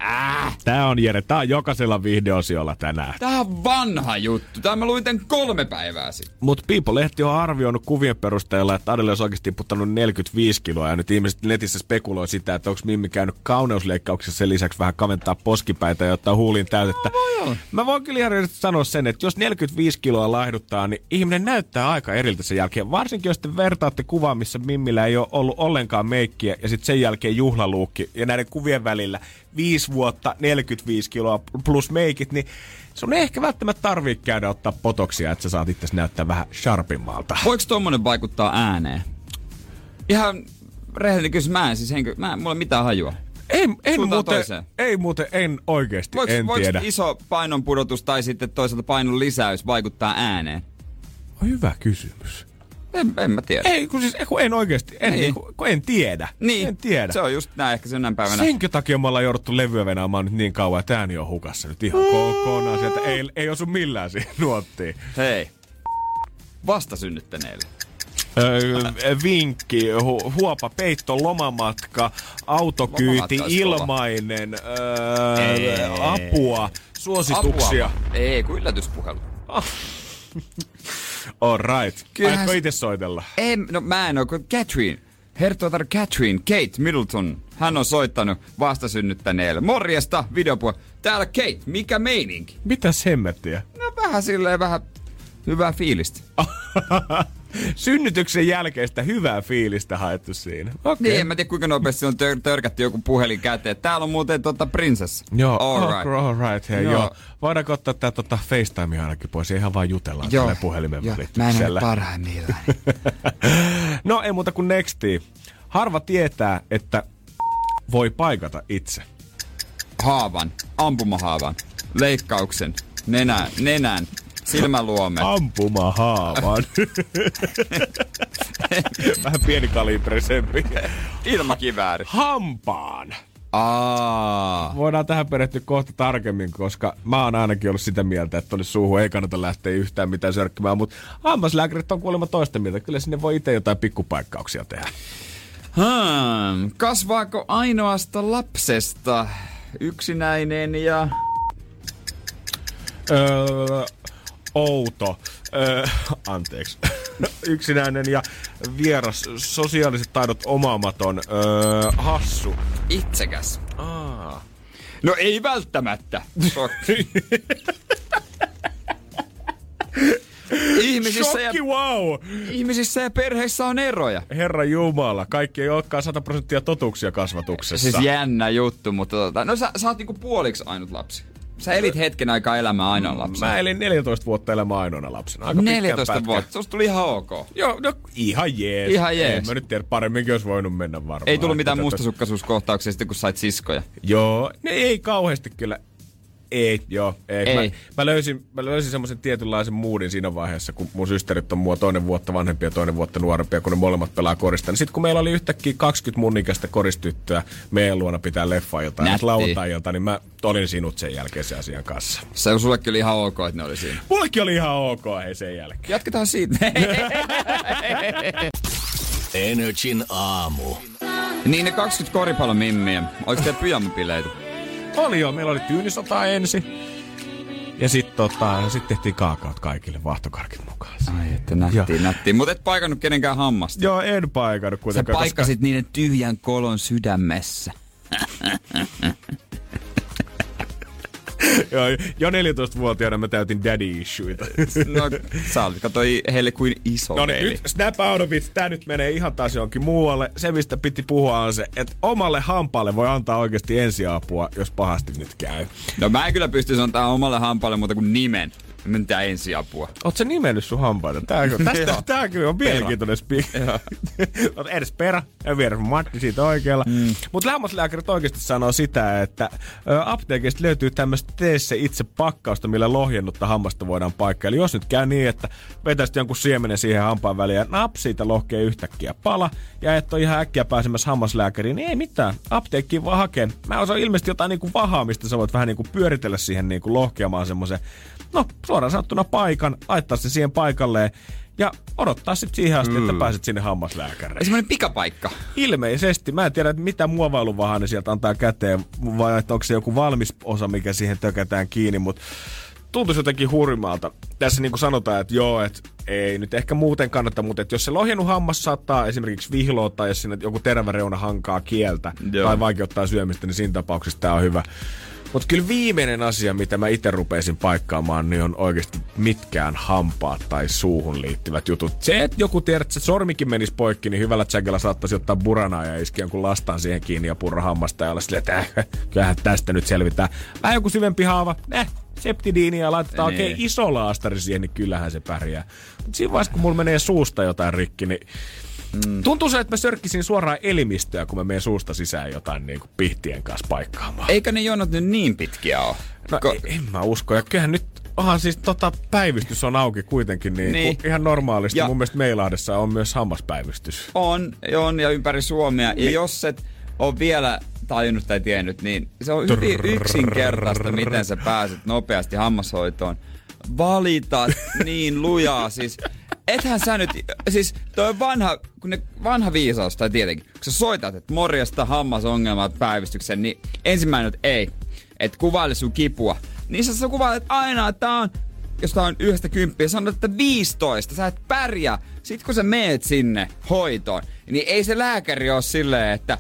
Äh, Tää on Jere, tää on jokaisella videosiolla tänään. tää on vanha juttu. Tää mä luin tän kolme päivää sitten. Mutta People-lehti on arvioinut kuvien perusteella, että Adele olisi oikeasti tiputtanut 45 kiloa. Ja nyt ihmiset netissä spekuloi sitä, että onko Mimmi käynyt kauneusleikkauksessa sen lisäksi vähän kaventaa poskipäitä ja ottaa huulin täytettä. Mä voin kyllä ihan sanoa sen, että jos 45 kiloa laihduttaa, niin ihminen näyttää aika eriltä sen jälkeen. Varsinkin jos te vertaatte kuvaa, missä Mimmillä ei ole ollut ollenkaan meikkiä ja sitten sen jälkeen juhlaluukki. Ja näiden kuvien välillä 5 vuotta, 45 kiloa plus meikit, niin sun ei ehkä välttämättä tarvii käydä ottaa potoksia, että sä saat itse näyttää vähän sharpimmalta. Voiko tommonen vaikuttaa ääneen? Ihan rehellinen kysymys, mä en siis henkö, mä en, mulla ei mitään hajua. En, en Suuntaan muuten, toiseen. ei muuten, en oikeesti, Voiko, en voiko tiedä. iso painonpudotus tai sitten toisaalta painon lisäys vaikuttaa ääneen? Hyvä kysymys. En, en mä tiedä. Ei, kun siis kun en oikeesti, en, Niin. kun, kun en tiedä. niin, En tiedä. se on just näin ehkä sen päivänä. Senkö takia me ollaan jouduttu levyä venaamaan nyt niin kauan, että ääni on hukassa nyt ihan kokonaan sieltä. Ei, ei osu millään siihen nuottiin. Hei, vastasynnyttäneille. Öö, vinkki, hu, huopa, peitto, lomamatka, autokyyti, Lomamatkaisikolla. ilmainen, öö, Ei. apua, suosituksia. Apua. Ei, kun yllätyspuhelu. All right. Kyllähän Aiotko itse soitella? En, no mä en oo, kun Catherine. Herttuatar Catherine, Kate Middleton. Hän on soittanut vastasynnyttäneelle. Morjesta, videopuhe. Täällä Kate, mikä meininki? Mitäs hemmettiä? No vähän silleen, vähän hyvää fiilistä. Synnytyksen jälkeistä hyvää fiilistä haettu siinä. Okei. Niin, en mä tiedä kuinka nopeasti on tör- törkätty joku puhelin käteen. Täällä on muuten tota prinsessa. Joo, All right. right. all right hei, Joo. joo. Voidaanko ottaa tää tota FaceTime ainakin pois ihan vaan jutellaan Joo, tällä puhelimen joo. Mä en välityksellä. parhaimmillaan. no ei muuta kuin nexti. Harva tietää, että voi paikata itse. Haavan, ampumahaavan, leikkauksen, nenän, nenän, silmäluomen. Ampumahaavan. Vähän pienikaliberisempi. Ilmakivääri. Hampaan. Aa. Voidaan tähän perehtyä kohta tarkemmin, koska mä oon ainakin ollut sitä mieltä, että tuonne suuhun ei kannata lähteä yhtään mitään sörkkimään, mutta hammaslääkärit on kuulemma toista mieltä. Kyllä sinne voi itse jotain pikkupaikkauksia tehdä. Hmm. Kasvaako ainoasta lapsesta yksinäinen ja... Öö, outo. Öö, anteeksi. Yksinäinen ja vieras. Sosiaaliset taidot omaamaton. Öö, hassu. itsekäs? Aa. No ei välttämättä. Ihmisissä ja, Shokki, wow! ihmisissä ja perheissä on eroja. Herra Jumala, kaikki ei olekaan 100 prosenttia totuuksia kasvatuksessa. Siis jännä juttu, mutta tota, no sä, sä oot niinku puoliksi ainut lapsi. Sä elit hetken aikaa elämää ainoa lapsi. Mä elin 14 vuotta elämää ainoana lapsena. Aika pitkän 14 pätkän. vuotta, susta tuli ihan ok. Joo, no ihan jees. Ihan jees. En mä nyt tiedä, paremminkin olisi voinut mennä varmaan. Ei tullut mitään mustasukkaisuuskohtauksia sitten, kun sait siskoja. Joo, ne ei kauheasti kyllä. Ei, joo, ei. Ei. Mä, mä löysin, mä löysin semmoisen tietynlaisen moodin siinä vaiheessa, kun mun systerit on mua toinen vuotta vanhempia ja toinen vuotta nuorempia, kun ne molemmat pelaa korista. Niin sitten kun meillä oli yhtäkkiä 20 mun ikäistä koristyttöä meidän luona pitää leffailta ja Nätti. lauantai niin mä olin sinut sen jälkeen sen asian kanssa. Se on sullekin oli ihan ok, että ne oli siinä. Mullekin oli ihan ok hei sen jälkeen. Jatketaan siitä. Energin aamu. niin ne 20 koripallomimmiä. Oliko teillä pyjamapileitä? Oli joo, meillä oli tyynisota ensin. Ja sitten tota, sit tehtiin kaakaot kaikille vaahtokarkit mukaan. Ai että nättiin, Joo. nättiin. Mutta et paikannut kenenkään hammasta. Joo, en paikannut Sä kuitenkaan. paikkasit niiden tyhjän kolon sydämessä. Joo, jo 14-vuotiaana mä täytin daddy issueita. No, sä olit, heille kuin iso No niin, nyt snap out of it. Tää nyt menee ihan taas johonkin muualle. Se, mistä piti puhua, on se, että omalle hampaalle voi antaa oikeasti ensiapua, jos pahasti nyt käy. No mä en kyllä pysty sanomaan omalle hampaalle muuta kuin nimen. Mitä ensiapua. Oot sä nimennyt sun hampaita? Tää, tästä, tää kyllä on mielenkiintoinen. Oot edes perä ja vieressä Matti siitä oikealla. Mm. Mutta hammaslääkärit oikeasti sanoo sitä, että apteekista löytyy tämmöistä tee se itse pakkausta, millä lohjennutta hammasta voidaan paikkaa. Eli jos nyt käy niin, että vetäisit jonkun siemenen siihen hampaan väliin ja nap siitä lohkee yhtäkkiä pala ja et ole ihan äkkiä pääsemässä hammaslääkäriin, niin ei mitään. Apteekkiin vaan hakeen. Mä osaan ilmeisesti jotain niinku vahaa, mistä sä voit vähän niinku pyöritellä siihen niinku lohkeamaan semmoisen, no suoraan sanottuna paikan, laittaa se siihen paikalleen ja odottaa sitten siihen asti, mm. että pääset sinne hammaslääkäriin. Semmoinen pikapaikka. Ilmeisesti. Mä en tiedä, että mitä muovailuvahaa ne sieltä antaa käteen, vai että onko se joku valmis osa, mikä siihen tökätään kiinni, mutta tuntuisi jotenkin hurmalta. Tässä niin kuin sanotaan, että joo, että ei nyt ehkä muuten kannata, mutta että jos se lohjennut hammas saattaa esimerkiksi vihloa tai jos sinne joku terävä reuna hankaa kieltä Joo. tai vaikeuttaa syömistä, niin siinä tapauksessa tämä on hyvä. Mutta kyllä viimeinen asia, mitä mä itse rupesin paikkaamaan, niin on oikeasti mitkään hampaat tai suuhun liittyvät jutut. Se, että joku tiedät, että se sormikin menisi poikki, niin hyvällä tsägellä saattaisi ottaa buranaa ja iski jonkun lastaan siihen kiinni ja purra hammasta ja olla silleen, että äh, kyllähän tästä nyt selvitään. Vähän joku syvempi haava, eh, septidiiniä ja laitetaan Niin. oikein iso laastari siihen, niin kyllähän se pärjää. Mutta siinä vaiheessa, kun mulla menee suusta jotain rikki, niin Mm. Tuntuu se, että mä sörkkisin suoraan elimistöä, kun mä menen suusta sisään jotain niin kuin pihtien kanssa paikkaamaan. Eikä ne jonot nyt niin pitkiä ole. No Ko- Ko- en mä usko. Ja kyllähän nyt onhan siis tota, päivystys on auki kuitenkin niin, Niin. ihan normaalisti. Ja-. Mun mielestä Meilahdessa on myös hammaspäivystys. On, on ja ympäri Suomea. Ja Niin. jos et ole vielä tajunnut tai tiennyt, niin se on hyvin yksinkertaista, miten sä pääset nopeasti hammashoitoon. Valitat niin lujaa, siis ethän sä nyt, siis toi on vanha, kun ne, vanha viisaus, tai tietenkin, kun sä soitat, että morjesta hammasongelmat päivystyksen, niin ensimmäinen, että ei, että kuvaile sun kipua. Niin sä, sä kuvailet aina, että tää on jos tää on yhdestä kymppiä, sanot, että 15, sä et pärjää. Sitten kun sä meet sinne hoitoon, niin ei se lääkäri ole silleen, että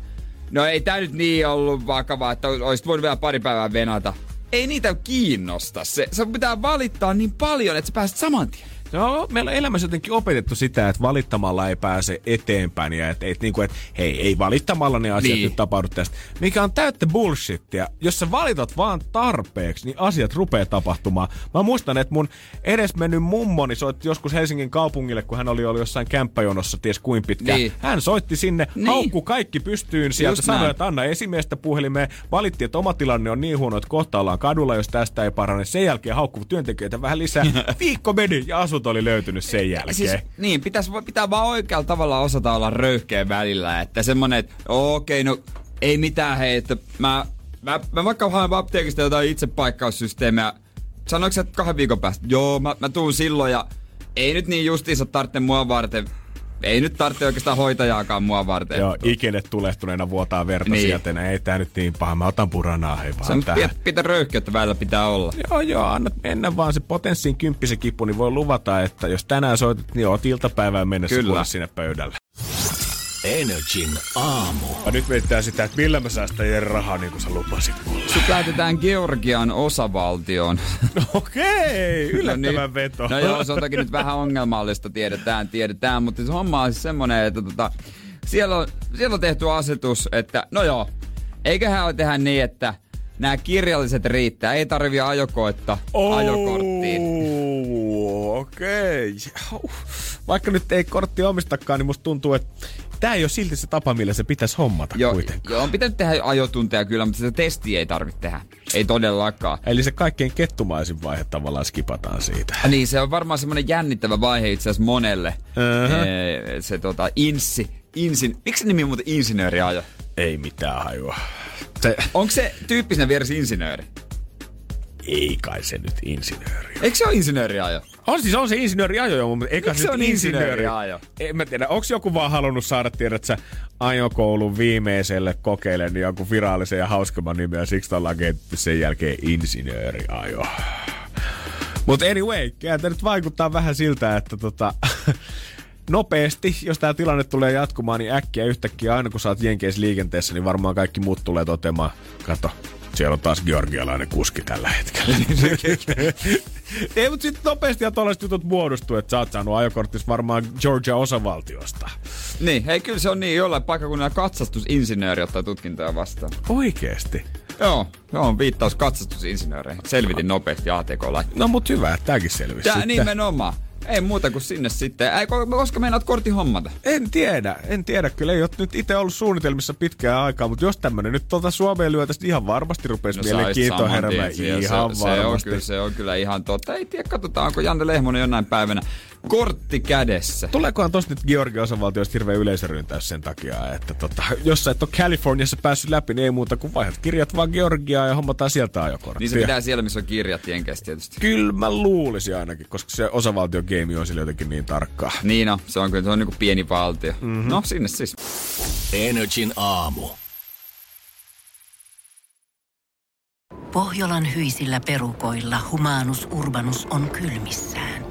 no ei tää nyt niin ollut vakavaa, että olisit voinut vielä pari päivää venata. Ei niitä kiinnosta. Se, se pitää valittaa niin paljon, että sä pääset saman tien. No, meillä on elämässä jotenkin opetettu sitä, että valittamalla ei pääse eteenpäin ja että, että, niinku, että hei, ei valittamalla ne asiat Niin. niin. nyt tapahdu tästä. Mikä on täyttä bullshittia. Jos sä valitat vaan tarpeeksi, niin asiat rupeaa tapahtumaan. Mä muistan, että mun edesmennyt mummoni soitti joskus Helsingin kaupungille, kun hän oli ollut jossain kämppäjonossa, ties kuin pitkään. Niin. Hän soitti sinne, Niin. niin. haukku kaikki pystyyn sieltä, Just sanoi, näin. että anna esimiestä puhelimeen. Valitti, että oma tilanne on niin huono, että kohta ollaan kadulla, jos tästä ei parane. Sen jälkeen haukkuu työntekijöitä vähän lisää. Viikko meni ja asunto oli löytynyt sen jälkeen. Siis, niin, pitäis, pitää vaan oikealla tavalla osata olla röyhkeä välillä. Että semmonen, että okei, no ei mitään hei, että mä, mä, mä vaikka haen apteekista jotain itsepaikkaussysteemiä. Sanoiko sä että kahden viikon päästä? Joo, mä, mä tuun silloin ja ei nyt niin justiinsa tarvitse mua varten. Ei nyt tarvitse oikeastaan hoitajaakaan mua varten. Joo, ikenet tulehtuneena vuotaa verta Niin. niin. sieltä. Ei tää nyt niin paha. Mä otan puranaa, hei vaan on tähän. pitä, pitä röyhkeyttä välillä pitää olla. Joo, joo, annat mennä vaan se potenssiin kymppisen kipu, niin voi luvata, että jos tänään soitat, niin oot iltapäivään mennessä Kyllä. sinne pöydälle. Energin aamu. Ja nyt mietitään sitä, että millä mä säästän Jere rahaa, niin kuin sä lupasit mulle. Sut lähetetään Georgian osavaltioon. Okei, yllättävän no niin. veto. No joo, se on toki nyt vähän ongelmallista, tiedetään, tiedetään, mutta se homma on siis semmonen, että tota, siellä, on, siellä on tehty asetus, että no joo, eiköhän ole tehdä niin, että nämä kirjalliset riittää, ei tarvi ajokoetta ajokorttiin. Oh, Okei. Okay. Vaikka nyt ei kortti omistakaan, niin musta tuntuu, että tämä ei ole silti se tapa, millä se pitäisi hommata Joo, kuitenkaan. joo, on pitänyt tehdä ajotunteja kyllä, mutta sitä testiä ei tarvitse tehdä. Ei todellakaan. Eli se kaikkein kettumaisin vaihe tavallaan skipataan siitä. Niin, se on varmaan semmoinen jännittävä vaihe itse asiassa monelle. Uh-huh. Ee, se tota, inssi, insin, miksi se nimi on muuten insinööriajo? Ei mitään hajua. Se, Onko se tyyppisenä vieressä insinööri? ei kai se nyt insinööri. Eikö se ole insinööriajo? On siis on se insinööriajo, joo, mutta eikä se on insinööri. insinööriajo? En mä tiedä, onko joku vaan halunnut saada, tiedät sä, ajokoulun viimeiselle kokeille niin jonkun virallisen ja hauskemman nimen ja siksi ollaan sen jälkeen insinööriajo. Mutta anyway, kyllä tämä nyt vaikuttaa vähän siltä, että tota, nopeasti, jos tämä tilanne tulee jatkumaan, niin äkkiä yhtäkkiä aina kun sä oot Jenkeissä liikenteessä, niin varmaan kaikki muut tulee toteamaan, kato, Siellä on taas georgialainen kuski tällä hetkellä. Ei, mutta sitten nopeasti ja tollaiset jutut muodostuu, että sä oot saanut ajokorttis varmaan Georgia osavaltiosta. Niin, hei kyllä se on niin, jollain paikkakunnalla katsastusinsinööri ottaa tutkintoja vastaan. Oikeesti? Joo, joo, viittaus katsastusinsinööreihin. Selvitin nopeasti atk No mut hyvä, että tääkin selvisi Tää sitten. nimenomaan. Ei muuta kuin sinne sitten. Ei, ko- koska meinaat kortti hommata? En tiedä, en tiedä. Kyllä ei ole nyt itse ollut suunnitelmissa pitkään aikaa, mutta jos tämmönen nyt tuota Suomeen lyö tästä ihan varmasti rupesi no, mielenkiintoa heräämään. Ihan se, varmasti. Se on, kyllä, se on kyllä ihan totta. Ei tiedä, katsotaan, onko Janne Lehmonen jonain päivänä kortti kädessä. Tuleekohan tosta nyt Georgian osavaltiosta hirveä yleisöryntäys sen takia, että tota, jos sä et ole Kaliforniassa päässyt läpi, niin ei muuta kuin vaihdat kirjat vaan Georgiaan ja hommataan sieltä ajokorttia. Niin se pitää siellä, missä on kirjat jenkeissä tietysti. Kyllä mä luulisin ainakin, koska se osavaltion game on sillä jotenkin niin tarkkaa. Niin no, se on kyllä, se on niinku pieni valtio. Mm-hmm. No, sinne siis. Energin aamu. Pohjolan hyisillä perukoilla humanus urbanus on kylmissään.